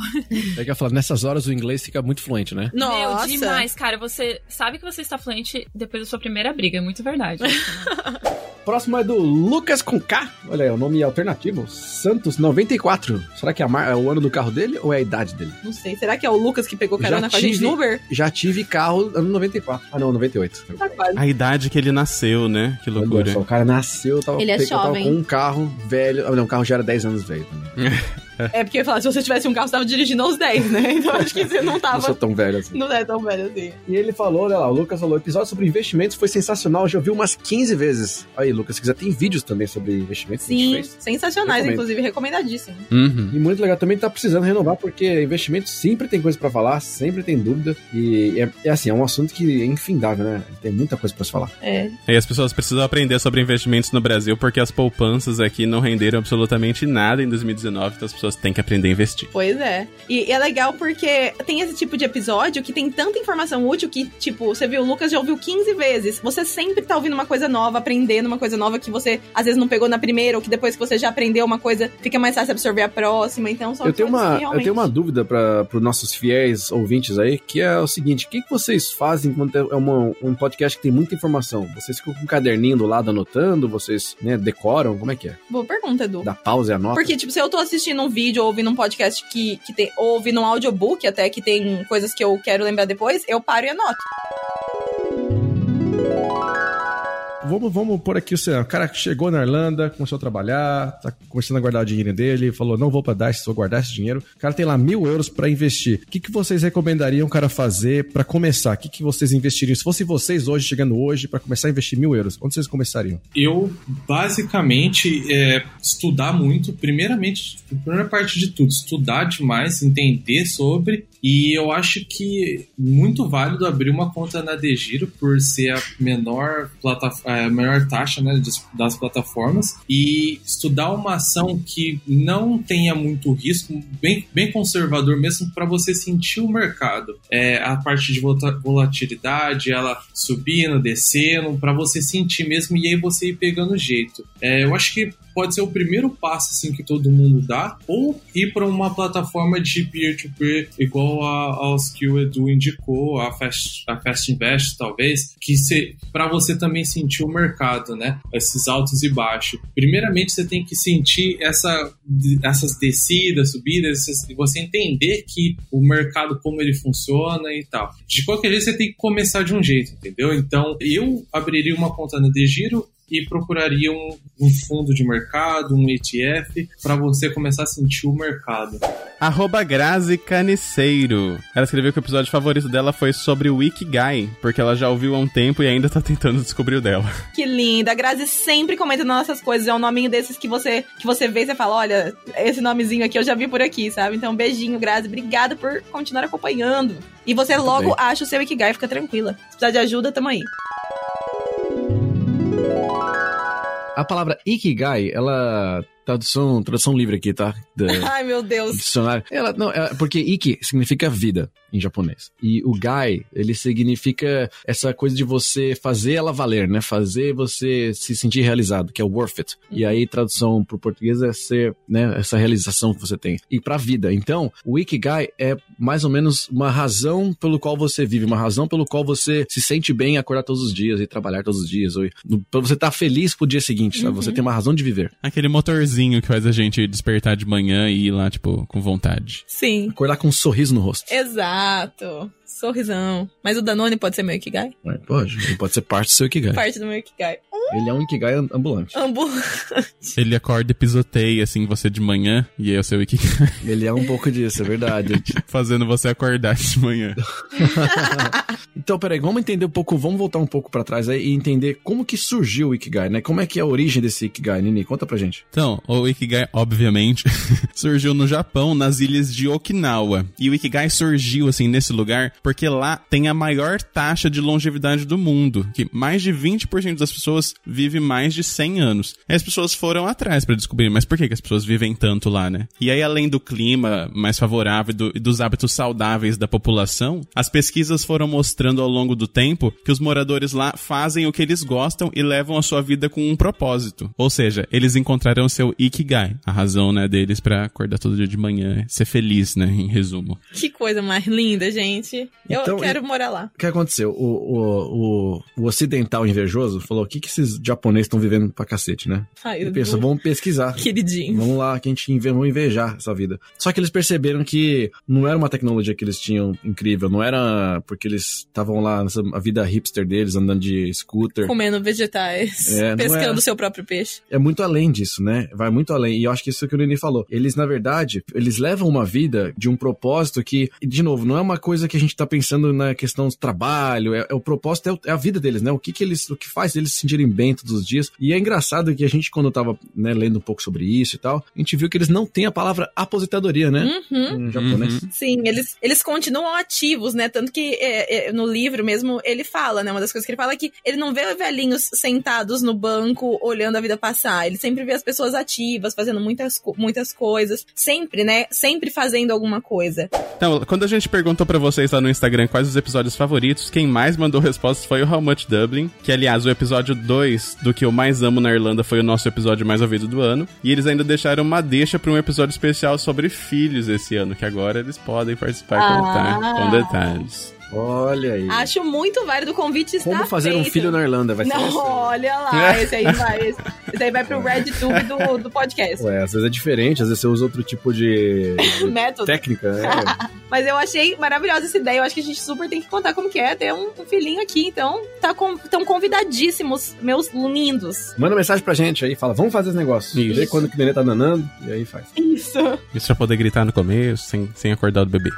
É que eu falo, nessas horas o inglês fica muito fluente, né? Nossa. Meu, demais, cara. Você sabe que você está fluente depois da sua primeira briga, é muito verdade. Próximo é do Lucas com K. Olha aí, o nome alternativo. Santos 94. Será que é, a mar- é o ano do carro dele ou é a idade dele? Não sei. Será que é o Lucas que pegou carona Já com a gente tive- no Uber? Já tive carro ano 94. Ah, não, 98. Tá quase. A idade que ele nasceu, né? Que Olha loucura. só, o cara nasceu, tava, Ele é eu tava jovem. com um carro velho. Ah, não, o carro já era 10 anos velho também. É porque eu ia falar, se você tivesse um carro, você tava dirigindo aos 10, né? Então acho que você não Não tava. sou tão velho assim. Não é tão velho assim. E ele falou, olha lá, o Lucas falou, o episódio sobre investimentos foi sensacional, já ouvi umas 15 vezes. Aí, Lucas, se quiser, tem vídeos também sobre investimentos Sim, sensacionais, Recomendo. inclusive, recomendadíssimo. Uhum. E muito legal, também tá precisando renovar, porque investimento sempre tem coisa pra falar, sempre tem dúvida. E é, é assim, é um assunto que é infindável, né? Tem muita coisa pra se falar. É. E as pessoas precisam aprender sobre investimentos no Brasil porque as poupanças aqui não renderam absolutamente nada em 2019, então as pessoas têm que aprender a investir. Pois é. E, é legal porque tem esse tipo de episódio que tem tanta informação útil que, tipo, você viu, o Lucas já ouviu 15 vezes. Você sempre tá ouvindo uma coisa nova, aprendendo uma coisa nova que você às vezes não pegou na primeira, ou que depois que você já aprendeu uma coisa, fica mais fácil absorver a próxima. Então são Eu tenho, uma, que eu realmente- tenho uma dúvida para os nossos fiéis ouvintes aí, que é o seguinte: o que, que vocês fazem quando é uma- um podcast que tem muita informação? Vocês ficam com um caderninho do lado anotando? Vocês né, decoram? Como é que é? Boa pergunta, Edu. Dá pausa e anota? Porque, tipo, se eu tô assistindo um vídeo ou ouvindo um podcast que, que tem. Ou ouvindo um audiobook até que tem coisas que eu quero lembrar depois, eu paro e anoto. Vamos, vamos por aqui o cenário. O cara chegou na Irlanda, começou a trabalhar, tá começando a guardar o dinheiro dele, falou: não vou pra Dice, vou guardar esse dinheiro. O cara tem lá mil euros pra investir. O que, que vocês recomendariam o cara fazer pra começar? O que, que vocês investiriam? Se fosse vocês hoje, chegando hoje, pra começar a investir mil euros, onde vocês começariam? Eu, basicamente, é, estudar muito. Primeiramente, primeira parte de tudo, estudar demais, entender sobre. E eu acho que muito válido abrir uma conta na Degiro por ser a menor, plata- a menor taxa né, das- plataformas e estudar uma ação que não tenha muito risco, bem, bem conservador mesmo, para você sentir o mercado. É, a parte de volatilidade, ela subindo, descendo, para você sentir mesmo e aí você ir pegando jeito. É, eu acho que pode ser o primeiro passo assim que todo mundo dá, ou ir para uma plataforma de peer-to-peer igual a, aos que o Edu indicou, a Fast, a Fast Invest talvez, que para você também sentir o mercado, né? Esses altos e baixos. Primeiramente você tem que sentir essa, essas descidas, subidas, essas- você entender que o mercado como ele funciona e tal. De qualquer jeito você tem que começar de um jeito, entendeu? Então eu abriria uma conta na Degiro e procuraria um, um fundo de mercado, um ETF, para você começar a sentir o mercado. Arroba Grazi Caniceiro. Ela escreveu que o episódio favorito dela foi sobre o Ikigai, porque ela já ouviu há um tempo e ainda tá tentando descobrir o dela. Que linda. A Grazi sempre comenta nas nossas coisas. É um nominho desses que você, que você vê e você fala: olha, esse nomezinho aqui eu já vi por aqui, sabe? Então, beijinho, Grazi. Obrigada por continuar acompanhando. E você logo bem. acha o seu Ikigai, fica tranquila. Se precisar de ajuda, tamo aí. A palavra Ikigai, ela. Tradução, tradução livre aqui, tá? Da- Ai, meu Deus. dicionário. Ela, não, é, porque Iki significa vida em japonês. E o Gai, ele significa essa coisa de você fazer ela valer, né? Fazer você se sentir realizado, que é o worth it. E aí, tradução pro português é ser, né? Essa realização que você tem. E pra vida. Então, o Ikigai é mais ou menos uma razão pelo qual você vive, uma razão pelo qual você se sente bem em acordar todos os dias e trabalhar todos os dias. Ou, pra você estar feliz pro dia seguinte, sabe? Você tem uma razão de viver. Aquele motorzinho que faz a gente despertar de manhã e ir lá, tipo, com vontade. Sim. Acordar com um sorriso no rosto. Exato. Sorrisão. Mas o Danone pode ser meu Ikigai? Ué, Pode, ele pode ser parte do seu Ikigai. Parte do meu Ikigai. Ele é um Ikigai am- ambulante. Ambulante. Ele acorda e pisoteia, assim, você de manhã, e aí é o seu Ikigai. Ele é um pouco disso, é verdade. Fazendo você acordar de manhã. então, peraí, vamos entender um pouco, vamos voltar um pouco pra trás aí e entender como que surgiu o Ikigai, né? Como é que é a origem desse Ikigai, Nini? Conta pra gente. Então, o Ikigai, obviamente, surgiu no Japão, nas ilhas de Okinawa. E o Ikigai surgiu, assim, nesse lugar, porque lá tem a maior taxa de longevidade do mundo. Que mais de 20% das pessoas vive mais de 100 anos. E as pessoas foram atrás pra descobrir, mas por que, que as pessoas vivem tanto lá, né? E aí, além do clima mais favorável e, do- e dos hábitos saudáveis da população, as pesquisas foram mostrando ao longo do tempo que os moradores lá fazem o que eles gostam e levam a sua vida com um propósito. Ou seja, eles encontraram seu Ikigai, a razão, né, deles pra acordar todo dia de manhã, ser feliz, né, em resumo. Que coisa mais linda, gente. Eu Então, quero morar lá. O que aconteceu? O, o, o, o ocidental invejoso falou: o que, que esses japoneses estão vivendo pra cacete, né? Ai, Ele eu pensa, vou- vamos pesquisar. Queridinho. Vamos lá, que a gente inve vamos invejar essa vida. Só que eles perceberam que não era uma tecnologia que eles tinham incrível, não era porque eles estavam lá nessa a vida hipster deles, andando de scooter. Comendo vegetais. É, não pescando é- seu próprio peixe. É muito além disso, né? Vai muito além. E eu acho que isso que o Nini falou. Eles, na verdade, eles levam uma vida de um propósito que, de novo, não é uma coisa que a gente tá pensando na questão do trabalho, é, é o propósito, é, o- é a vida deles, né? O que que eles, o que faz eles se sentirem bem todos os dias. E é engraçado que a gente, quando tava, né, lendo um pouco sobre isso e tal, a gente viu que eles não têm a palavra aposentadoria, né? Uhum. Em japonês. Sim, eles, eles continuam ativos, né? Tanto que é, é, no livro mesmo ele fala, né? Uma das coisas que ele fala é que ele não vê velhinhos sentados no banco olhando a vida passar. Ele sempre vê as pessoas ativas, fazendo muitas, muitas coisas. Sempre, né? Sempre fazendo alguma coisa. Então, quando a gente perguntou pra vocês lá no Instagram quais os episódios favoritos, quem mais mandou respostas foi o How Much Dublin, que aliás, o episódio 2 do que eu mais amo na Irlanda foi o nosso episódio mais ouvido do ano. E eles ainda deixaram uma deixa pra um episódio especial sobre filhos esse ano, que agora eles podem participar Ah. com detalhes. Olha aí. Acho muito válido o convite está Como fazer um feito. filho na Irlanda, vai ser Não, isso? olha lá, esse aí vai. Esse, esse aí vai pro RedTube do, do podcast. Ué, às vezes é diferente, às vezes você usa outro tipo de de Método. técnica, né? Mas eu achei maravilhosa essa ideia. Eu acho que a gente super tem que contar como que é ter um, um filhinho aqui. Então, tá com, tão convidadíssimos, meus lindos. Manda mensagem pra gente aí, fala, vamos fazer esse negócio. Isso. Vê quando que o nenê tá nanando, e aí faz. Isso. Isso pra poder gritar no começo, sem, sem acordar o bebê.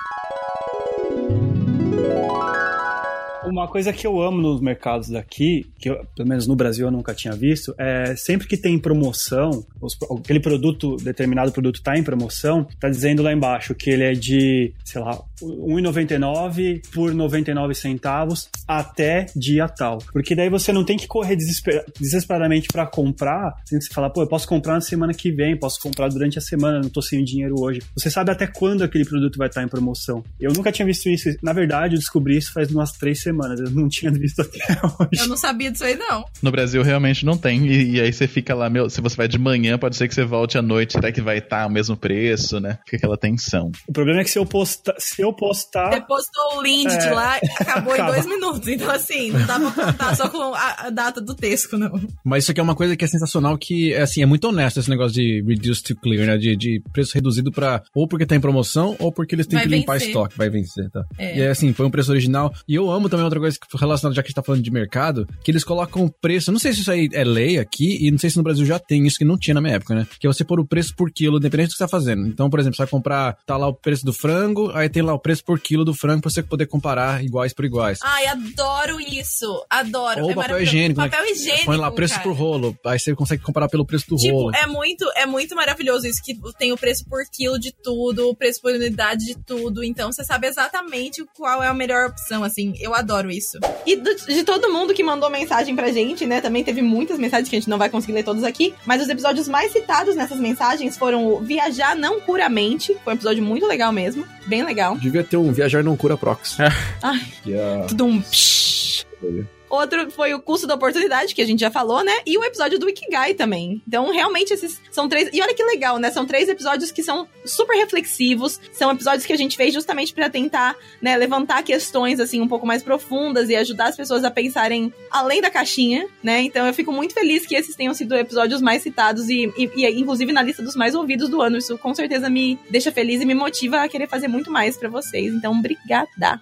Uma coisa que eu amo nos mercados daqui, que eu, pelo menos no Brasil eu nunca tinha visto, é sempre que tem promoção, os- aquele produto, determinado produto tá em promoção, tá dizendo lá embaixo que ele é de, sei lá, 1,99 por 99 centavos até dia tal. Porque daí você não tem que correr desesper- desesperadamente para comprar, sem você falar, pô, eu posso comprar na semana que vem, posso comprar durante a semana, não tô sem dinheiro hoje. Você sabe até quando aquele produto vai estar em promoção. Eu nunca tinha visto isso. Na verdade, eu descobri isso faz umas três semanas. Eu não tinha visto até hoje. Eu não sabia disso aí, não. No Brasil realmente não tem. E, e aí você fica lá, meu, se você vai de manhã, pode ser que você volte à noite. Será que vai estar o mesmo preço, né? Fica aquela tensão. O problema é que se eu postar, se eu postar, Você postou o link de É. lá e acabou em dois minutos. Então, assim, não dá pra contar só com a, a data do texto, não. Mas isso aqui é uma coisa que é sensacional, que é assim, é muito honesto esse negócio de reduce to clear, né? De, de preço reduzido pra ou porque tá em promoção ou porque eles têm Vai que limpar vencer. estoque, vai vencer, tá? É. E é assim, foi um preço original. E eu amo também outra coisa relacionada, já que a gente tá falando de mercado, que eles colocam o preço. Não sei se isso aí é lei aqui, e não sei se no Brasil já tem isso que não tinha na minha época, né? Que é você pôr o preço por quilo, independente do que você tá fazendo. Então, por exemplo, você vai comprar, tá lá o preço do frango, aí tem lá o preço por quilo do frango pra você poder comparar iguais por iguais. Ai, adoro isso. Adoro. Ou é papel higiênico, né? Papel higiênico. Põe lá preço cara. por rolo, aí você consegue comparar pelo preço do Tipo, rolo. é muito, é muito maravilhoso isso, que tem o preço por quilo de tudo, o preço por unidade de tudo. Então, você sabe exatamente qual é a melhor opção, assim. Eu adoro isso. E do- de todo mundo que mandou mensagem pra gente, né? Também teve muitas mensagens que a gente não vai conseguir ler todos aqui. Mas os episódios mais citados nessas mensagens foram o Viajar Não Puramente. Foi um episódio muito legal mesmo. Bem legal. Devia ter um Viajar Não Cura Prox. Ai, Que é... tudo um psh. Outro foi o custo da oportunidade, que a gente já falou, né? E o episódio do Ikigai também. Então, realmente, esses são três. E olha que legal, né? São três episódios que são super reflexivos. São episódios que a gente fez justamente pra tentar, né, levantar questões, assim, um pouco mais profundas e ajudar as pessoas a pensarem além da caixinha, né? Então, eu fico muito feliz que esses tenham sido episódios mais citados e, e, e, inclusive, na lista dos mais ouvidos do ano. Isso com certeza me deixa feliz e me motiva a querer fazer muito mais pra vocês. Então, obrigada.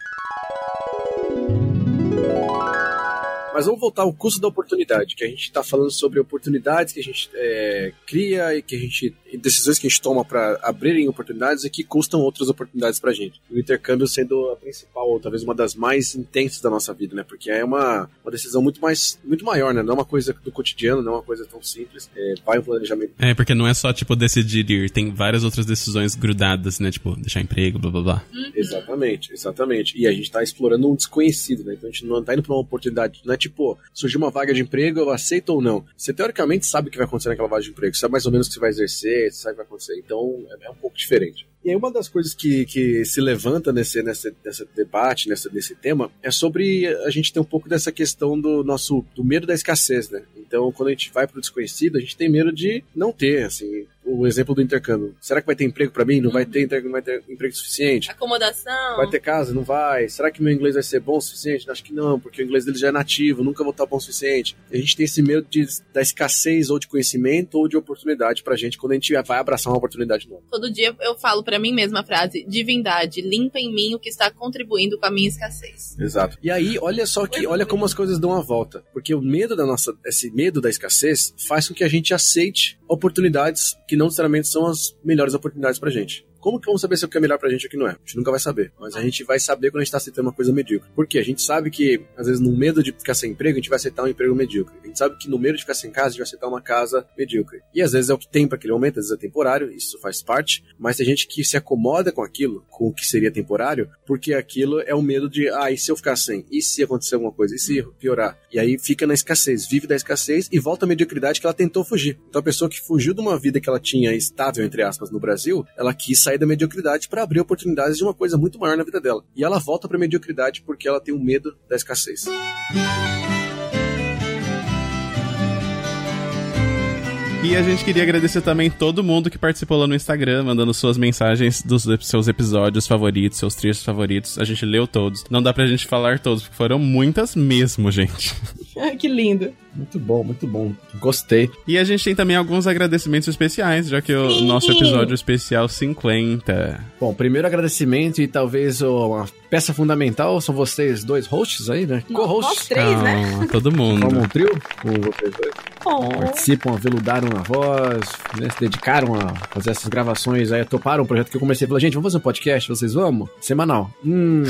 Mas vamos voltar ao custo da oportunidade, que a gente está falando sobre oportunidades que a gente é, cria e que a gente decisões que a gente toma para abrirem oportunidades e que custam outras oportunidades para a gente. O intercâmbio sendo a principal, ou talvez uma das mais intensas da nossa vida, né? Porque é uma, uma decisão muito mais muito maior, né? Não é uma coisa do cotidiano, não é uma coisa tão simples. É, vai um planejamento. É, porque não é só, tipo, decidir ir. Tem várias outras decisões grudadas, né? Tipo, deixar emprego, blá blá blá. Exatamente, exatamente. E a gente tá explorando um desconhecido, né? Então a gente não tá indo pra uma oportunidade. Não é tipo, surgiu uma vaga de emprego, eu aceito ou não. Você teoricamente sabe o que vai acontecer naquela vaga de emprego, sabe mais ou menos o que você vai exercer, sabe o que vai acontecer. Então é, é um pouco diferente. E aí uma das coisas que, que se levanta nesse, nesse, nesse debate, nesse, nesse tema, é sobre a gente ter um pouco dessa questão do nosso do medo da escassez, né? Então, quando a gente vai pro desconhecido, a gente tem medo de não ter, assim, o exemplo do intercâmbio. Será que vai ter emprego para mim? Não vai ter, emprego- não vai ter emprego suficiente? Acomodação. Vai ter casa? Não vai. Será que meu inglês vai ser bom o suficiente? Acho que não, porque o inglês dele já é nativo, nunca vou estar bom o suficiente. A gente tem esse medo de, da escassez ou de conhecimento ou de oportunidade pra gente quando a gente vai abraçar uma oportunidade nova. Todo dia eu falo pra mim mesma a frase: divindade, limpa em mim o que está contribuindo com a minha escassez. Exato. E aí, olha só que, olha como as coisas dão a volta. Porque o medo da nossa, esse medo da escassez faz com que a gente aceite oportunidades que não necessariamente são as melhores oportunidades pra gente. Como que vamos saber se o que é melhor pra gente ou o que não é? A gente nunca vai saber. Mas a gente vai saber quando a gente tá aceitando uma coisa medíocre. Por quê? A gente sabe que, às vezes, no medo de ficar sem emprego, a gente vai aceitar um emprego medíocre. A gente sabe que no medo de ficar sem casa, a gente vai aceitar uma casa medíocre. E às vezes é o que tem pra aquele momento, às vezes é temporário, isso faz parte. Mas tem gente que se acomoda com aquilo, com o que seria temporário, porque aquilo é o medo de, ah, e se eu ficar sem? E se acontecer alguma coisa? E se piorar? E aí fica na escassez, vive da escassez e volta à mediocridade que ela tentou fugir. Então a pessoa que fugiu de uma vida que ela tinha estável, entre aspas, no Brasil, ela quis sair da mediocridade para abrir oportunidades de uma coisa muito maior na vida dela. E ela volta pra mediocridade porque ela tem um medo da escassez. E a gente queria agradecer também todo mundo que participou lá no Instagram, mandando suas mensagens dos seus episódios favoritos, seus trechos favoritos. A gente leu todos. Não dá pra gente falar todos, porque foram muitas mesmo, gente. Que lindo. Muito bom, muito bom. Gostei. E a gente tem também alguns agradecimentos especiais, já que o Sim. nosso episódio especial 50. Bom, primeiro agradecimento e talvez uma peça fundamental são vocês dois hosts aí, né? Co-hosts. Nós três, né? Calma, todo mundo. Formam um trio com vocês dois. Oh. Participam, aveludaram na voz, né, se dedicaram a fazer essas gravações aí, toparam um projeto que eu comecei. Falei, gente, vamos fazer um podcast? Vocês vamos? Semanal. Hum,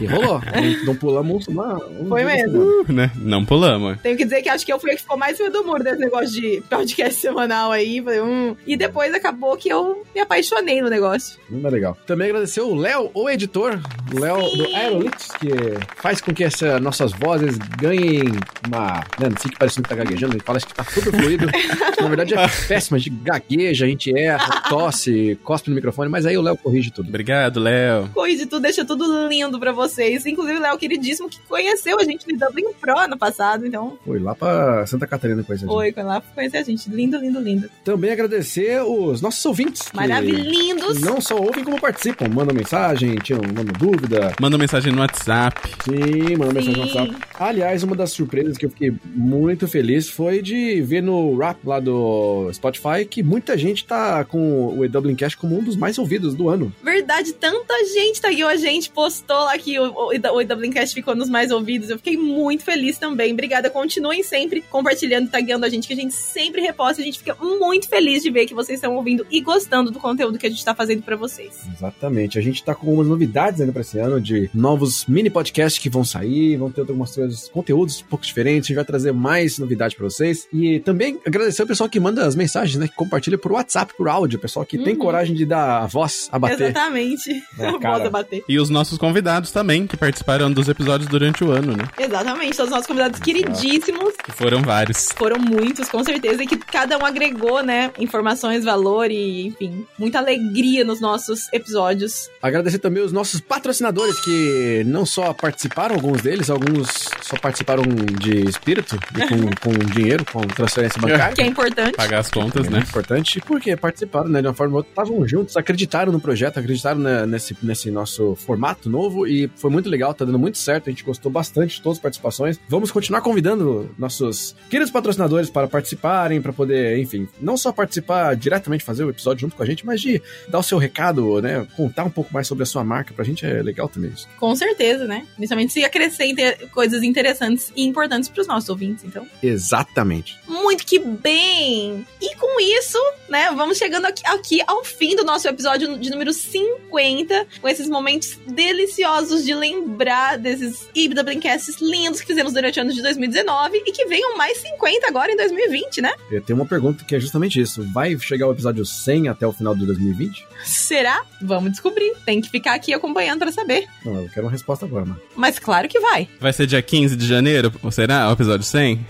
e rolou. Não- Não pulamos uma... um Foi mesmo. Uh, né? Não pulamos. Tenho que dizer que acho que eu fui a que ficou mais do muro desse negócio de podcast semanal aí. Falei, hum. E depois acabou que eu me apaixonei no negócio. Não é legal. Também agradecer o Léo, o editor, o Léo do Aerolix, que faz com que essas nossas vozes ganhem uma. Né, não sei que parece que tá gaguejando, ele fala que tá tudo fluido. Na verdade é péssimo, a gente gagueja, a gente erra, tosse, cospe no microfone, mas aí o Léo corrige tudo. Obrigado, Léo. Corrige tudo, deixa tudo lindo pra vocês. Inclusive o Léo queridíssimo que conheceu a gente no Dublin Pro ano passado. Então, Foi lá pra Santa Catarina com a gente. foi, foi lá conhecer a gente. Lindo, lindo, lindo. Também agradecer os nossos ouvintes. que Maravilhindos. Não só ouvem, como participam. Mandam mensagem, tiram, mandam dúvida. Manda mensagem no WhatsApp. Sim, manda mensagem no. WhatsApp. Aliás, uma das surpresas que eu fiquei muito feliz foi de ver no rap lá do Spotify que muita gente tá com o Dublin Cash como um dos mais ouvidos do ano. Verdade, tanta gente tagueou a gente, postou lá que o, o, o Dublincast ficou nos mais ouvidos. Eu fiquei muito feliz também. Obrigada. Continuem sempre compartilhando e tagueando a gente, que a gente sempre reposta. A gente fica muito feliz de ver que vocês estão ouvindo e gostando do conteúdo que a gente tá fazendo pra vocês. Exatamente. A gente tá com algumas novidades ainda pra esse ano de novos mini podcasts que vão sair, vão ter algumas coisas, conteúdos um pouco diferentes. A gente vai trazer mais novidade pra vocês. E também agradecer o pessoal que manda as mensagens, né? Que compartilha por WhatsApp, por áudio. O pessoal que tem Uhum. coragem de dar a voz a bater. Exatamente. É, A voz a bater. E os nossos convidados também, que participaram dos episódios durante o ano, né? Exatamente. Todos os nossos convidados queridíssimos. Foram vários. Foram muitos, com certeza, e que cada um agregou, né? Informações, valor e, enfim, muita alegria nos nossos episódios. Agradecer também os nossos patrocinadores que não só participaram, alguns deles, alguns só participaram de espírito e com, com dinheiro, com transferência bancária. Que é importante. Pagar as contas, É né? importante porque participaram, né? De uma forma ou outra, estavam juntos, acreditaram no projeto, acreditaram né, nesse, nesse nosso formato novo e foi muito legal, tá dando muito certo. A gente gostou bastante de todas as participações. Vamos continuar convidando nossos queridos patrocinadores para participarem, para poder, enfim, não só participar diretamente, fazer o episódio junto com a gente, mas de dar o seu recado, né? Contar um pouco mais sobre a sua marca. Pra gente é legal também isso. Com certeza, né? Principalmente se acrescentem coisas interessantes e importantes para os nossos ouvintes, então. Exatamente. Muito que bem! E com isso, né, vamos chegando aqui, aqui ao fim do nosso episódio de número 50, com esses momentos deliciosos de lembrar desses Ibda Blinkcasts lindos que fizemos durante o ano de 2019 e que venham mais 50 agora em 2020, né? Eu tenho uma pergunta que é justamente isso. Vai chegar o episódio 100 até o final de 2020? Será? Vamos descobrir. Tem que ficar aqui acompanhando para saber. Não, eu quero uma resposta agora, mano. Mas claro que vai. Vai ser dia 15 de janeiro? Ou será o episódio 100?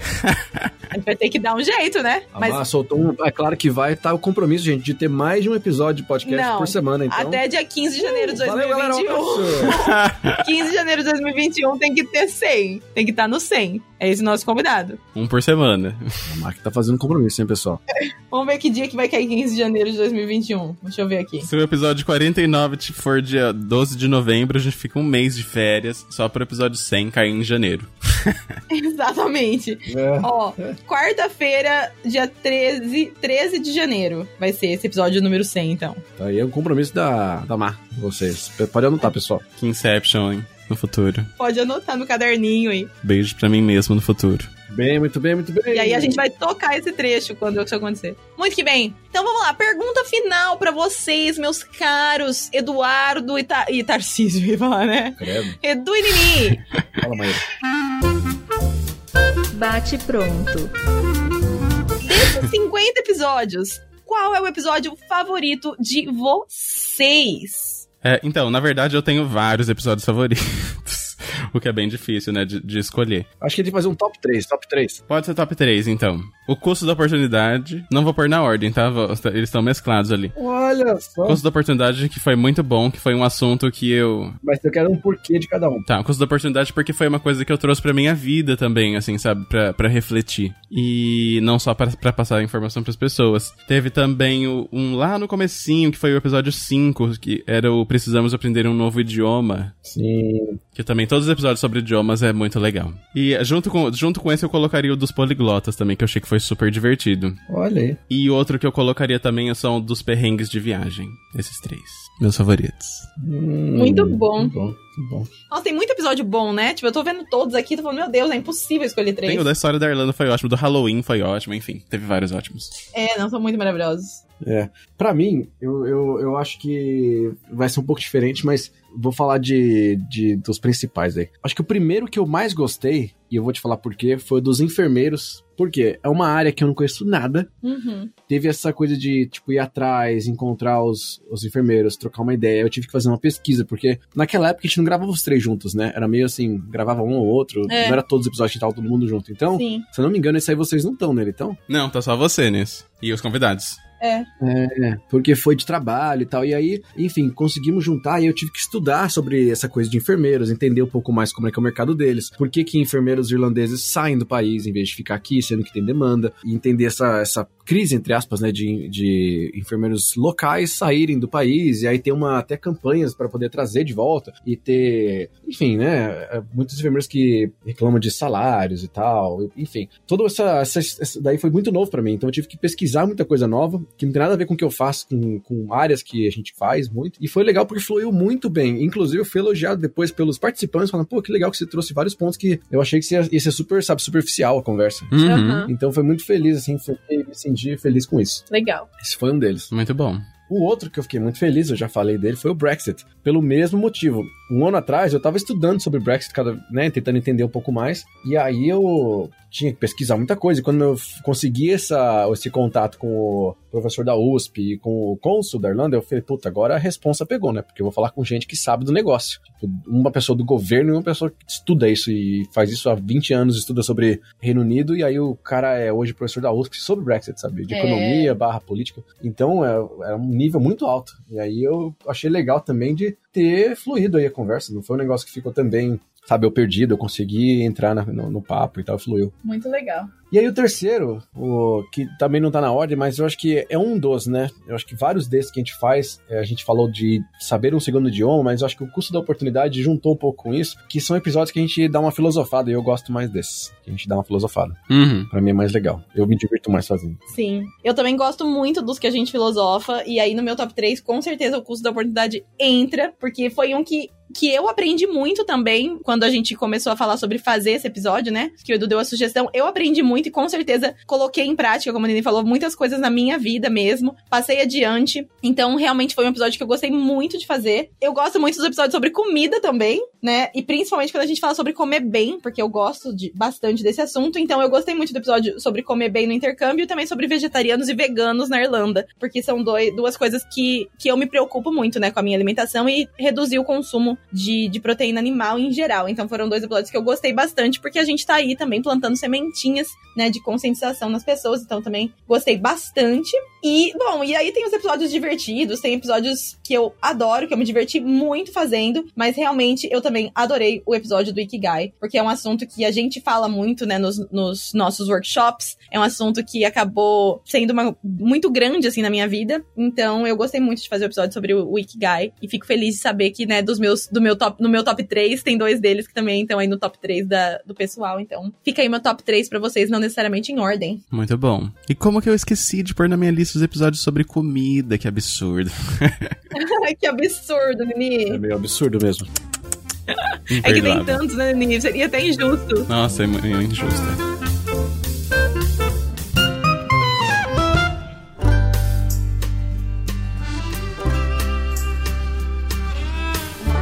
A gente vai ter que dar um jeito, né? Mas... Ah, soltou um. É claro que vai estar o compromisso, gente, de ter mais de um episódio de podcast Não, por semana, então. Até dia 15 de janeiro de Valeu, galera, um 2021. 15 de janeiro de 2021 tem que ter 100. Tem que estar no 100. É esse o nosso convidado. Um por semana. A Mark tá fazendo compromisso, hein, pessoal? Vamos ver que dia que vai cair 15 de janeiro de 2021. Deixa eu ver aqui. Se o episódio 49 for dia 12 de novembro, a gente fica um mês de férias só pro episódio 100 cair em janeiro. Exatamente. É. Ó, quarta-feira, dia 13, 13 de janeiro. Vai ser esse episódio número 100, então. Tá aí é um compromisso da, da Mar, vocês. Pode anotar, pessoal. Que Inception, hein? No futuro. Pode anotar no caderninho aí. Beijo pra mim mesmo no futuro. Bem, muito bem, muito bem. E aí a gente vai tocar esse trecho quando isso acontecer. Muito que bem. Então vamos lá, pergunta final pra vocês, meus caros Eduardo e, Ta e Tarcísio, ia falar, né? Credo. Edu e Nini. Fala, Maíra. Bate pronto. Desses 50 episódios, qual é o episódio favorito de vocês? É, então, na verdade, eu tenho vários episódios favoritos. o que é bem difícil, né, de, de escolher. Acho que a gente tem que fazer um top 3, top 3. Pode ser top 3, então. O custo da oportunidade. Não vou pôr na ordem, tá? Vou- Eles estão mesclados ali. Olha só. Custo da oportunidade, que foi muito bom, que foi um assunto que eu. Mas eu quero um porquê de cada um. Tá, o custo da oportunidade porque foi uma coisa que eu trouxe pra minha vida também, assim, sabe? Pra, pra refletir. E não só pra, pra passar a informação pras pessoas. Teve também o- um lá no comecinho, que foi o episódio 5, que era o Precisamos Aprender um Novo Idioma. Sim. Que também todos os episódios sobre idiomas é muito legal. E junto com, junto com esse eu colocaria o dos poliglotas também, que eu achei que foi super divertido. Olha aí. E outro que eu colocaria também são dos perrengues de viagem. Esses três. Meus favoritos. Muito bom. Muito bom, muito bom. Nossa, tem muito episódio bom, né? Tipo, eu tô vendo todos aqui, tô falando, meu Deus, é impossível escolher três. Tem o da história da Irlanda foi ótimo, do Halloween foi ótimo, enfim, teve vários ótimos. É, não, são muito maravilhosos. É. Pra mim, eu, eu, eu acho que vai ser um pouco diferente, mas vou falar de, de dos principais aí. Acho que o primeiro que eu mais gostei, e eu vou te falar por quê, foi o dos enfermeiros. Por quê? É uma área que eu não conheço nada. Uhum. Teve essa coisa de, tipo, ir atrás, encontrar os, os enfermeiros, trocar uma ideia. Eu tive que fazer uma pesquisa, porque naquela época a gente não gravava os três juntos, né? Era meio assim, gravava um ou outro. É. Não era todos os episódios que tava todo mundo junto. Então, Sim. se eu não me engano, esse aí vocês não estão nele, então? Não, tá só você nesse. E os convidados. É. É, porque foi de trabalho e tal. E aí, enfim, conseguimos juntar e eu tive que estudar sobre essa coisa de enfermeiros, entender um pouco mais como é que é o mercado deles. Por que, que enfermeiros irlandeses saem do país em vez de ficar aqui, sendo que tem demanda. E entender essa, essa crise, entre aspas, né, de, de enfermeiros locais saírem do país. E aí ter uma, até campanhas para poder trazer de volta. E ter, enfim, né, muitos enfermeiros que reclamam de salários e tal. Enfim, toda essa, essa, essa daí foi muito novo para mim. Então eu tive que pesquisar muita coisa nova que não tem nada a ver com o que eu faço, com, com áreas que a gente faz muito. E foi legal porque fluiu muito bem. Inclusive, eu fui elogiado depois pelos participantes, falando, pô, que legal que você trouxe vários pontos que eu achei que ia, ia ser super, sabe, superficial a conversa. Uhum. Então foi muito feliz, assim, me senti feliz com isso. Legal. Esse foi um deles. Muito bom. O outro que eu fiquei muito feliz, eu já falei dele, foi o Brexit. Pelo mesmo motivo. Um ano atrás eu tava estudando sobre Brexit, cada, né, tentando entender um pouco mais, e aí eu tinha que pesquisar muita coisa, e quando eu consegui essa, esse contato com o professor da USP e com o cônsul da Irlanda, eu falei, puta, agora a responsa pegou, né, porque eu vou falar com gente que sabe do negócio. Tipo, uma pessoa do governo e uma pessoa que estuda isso e faz isso há 20 anos, estuda sobre Reino Unido, e aí o cara é hoje professor da USP sobre Brexit, sabe, de É. economia barra política. Então, é, é um nível muito alto. E aí eu achei legal também de ter fluído aí a conversa. Não foi um negócio que ficou também, sabe, eu perdido. Eu consegui entrar na- no, no papo e tal, fluiu. Muito legal. E aí o terceiro, o que também não tá na ordem, mas eu acho que é um dos, né? Eu acho que vários desses que a gente faz, é, a gente falou de saber um segundo idioma, mas eu acho que o custo da oportunidade juntou um pouco com isso, que são episódios que a gente dá uma filosofada, e eu gosto mais desses, que a gente dá uma filosofada. Uhum. Pra mim é mais legal. Eu me divirto mais sozinho. Sim. Eu também gosto muito dos que a gente filosofa. E aí, no meu top 3, com certeza o custo da oportunidade entra, porque foi um que. Que eu aprendi muito também quando a gente começou a falar sobre fazer esse episódio, né? Que o Edu deu a sugestão. Eu aprendi muito e com certeza coloquei em prática, como a Nini falou, muitas coisas na minha vida mesmo. Passei adiante. Então, realmente foi um episódio que eu gostei muito de fazer. Eu gosto muito dos episódios sobre comida também, né? E principalmente quando a gente fala sobre comer bem, porque eu gosto de, bastante desse assunto. Então, eu gostei muito do episódio sobre comer bem no intercâmbio e também sobre vegetarianos e veganos na Irlanda, porque são dois, duas coisas que, que eu me preocupo muito, né, com a minha alimentação e reduzir o consumo de, de proteína animal em geral. Então, foram dois episódios que eu gostei bastante, porque a gente tá aí também plantando sementinhas, né, de conscientização nas pessoas. Então, também gostei bastante. E, bom, e aí tem os episódios divertidos, tem episódios que eu adoro, que eu me diverti muito fazendo, mas realmente eu também adorei o episódio do Ikigai, porque é um assunto que a gente fala muito, né, nos, nos nossos workshops, é um assunto que acabou sendo uma, muito grande, assim, na minha vida, então eu gostei muito de fazer o episódio sobre o, o Ikigai, e fico feliz de saber que, né, dos meus, do meu top, no meu top 3, tem dois deles que também estão aí no top 3 da, do pessoal, então fica aí meu top 3 pra vocês, não necessariamente em ordem. Muito bom. E como que eu esqueci de pôr na minha lista os episódios sobre comida? Que absurdo. que absurdo, Nini! É meio absurdo mesmo. É que tem tantos, né, Nini? Seria até injusto. Nossa, é é injusto.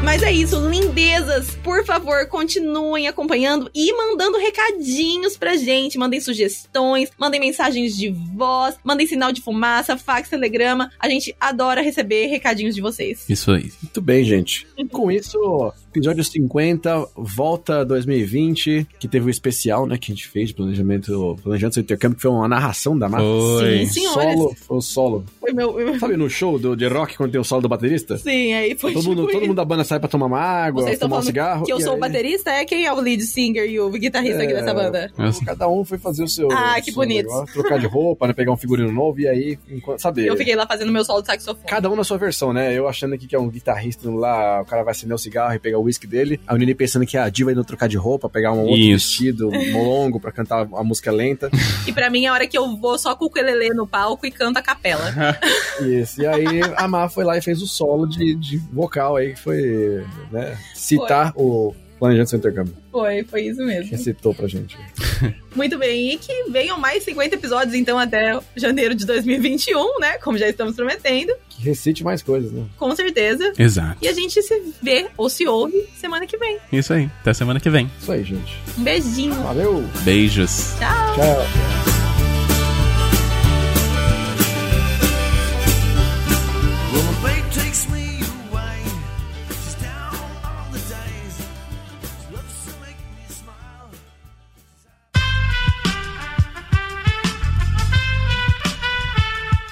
Mas é isso, lindezas, por favor, continuem acompanhando e mandando recadinhos pra gente. Mandem sugestões, mandem mensagens de voz, mandem sinal de fumaça, fax, telegrama. A gente adora receber recadinhos de vocês. Isso aí. Muito bem, gente. Com isso, episódio 50, volta 2020, que teve o especial, né, que a gente fez de planejamento, planejamento seu intercâmbio, que foi uma narração da marca. Foi. Sim. Solo, foi o solo. Foi meu. Sabe no show do, de rock quando tem o solo do baterista? Sim, aí foi todo, tipo mundo, todo mundo da banda sai pra tomar uma água, Vocês estão fumar um falando cigarro. que eu sou o aí- baterista? É quem é o lead singer e o guitarrista aqui É, dessa banda? Cada um foi fazer o seu. Ah, que seu bonito. negócio, trocar de roupa, né? Pegar um figurino novo e aí, enquanto, sabe? Eu fiquei lá fazendo meu solo de saxofone. Cada um na sua versão, né? Eu achando aqui que é um guitarrista lá, o cara vai acender o cigarro e pegar o whisky dele. A Nini pensando que a diva indo trocar de roupa, pegar um outro Isso. vestido longo pra cantar a música lenta. E pra mim, é a hora que eu vou só com o ukulele no palco e canto a capela. Isso. E aí a Má foi lá e fez o solo de, de vocal aí, que foi, né? Citar o Planejando Seu Intercâmbio. Foi, foi isso mesmo. Que citou pra gente. Muito bem, e que venham mais 50 episódios, então, até janeiro de 2021, né? Como já estamos prometendo, Que recite mais coisas, né? com certeza. Exato. E a gente se vê ou se ouve semana que vem. Isso aí. Até semana que vem. Isso aí, gente. Um beijinho. Valeu! Beijos. Tchau! Tchau!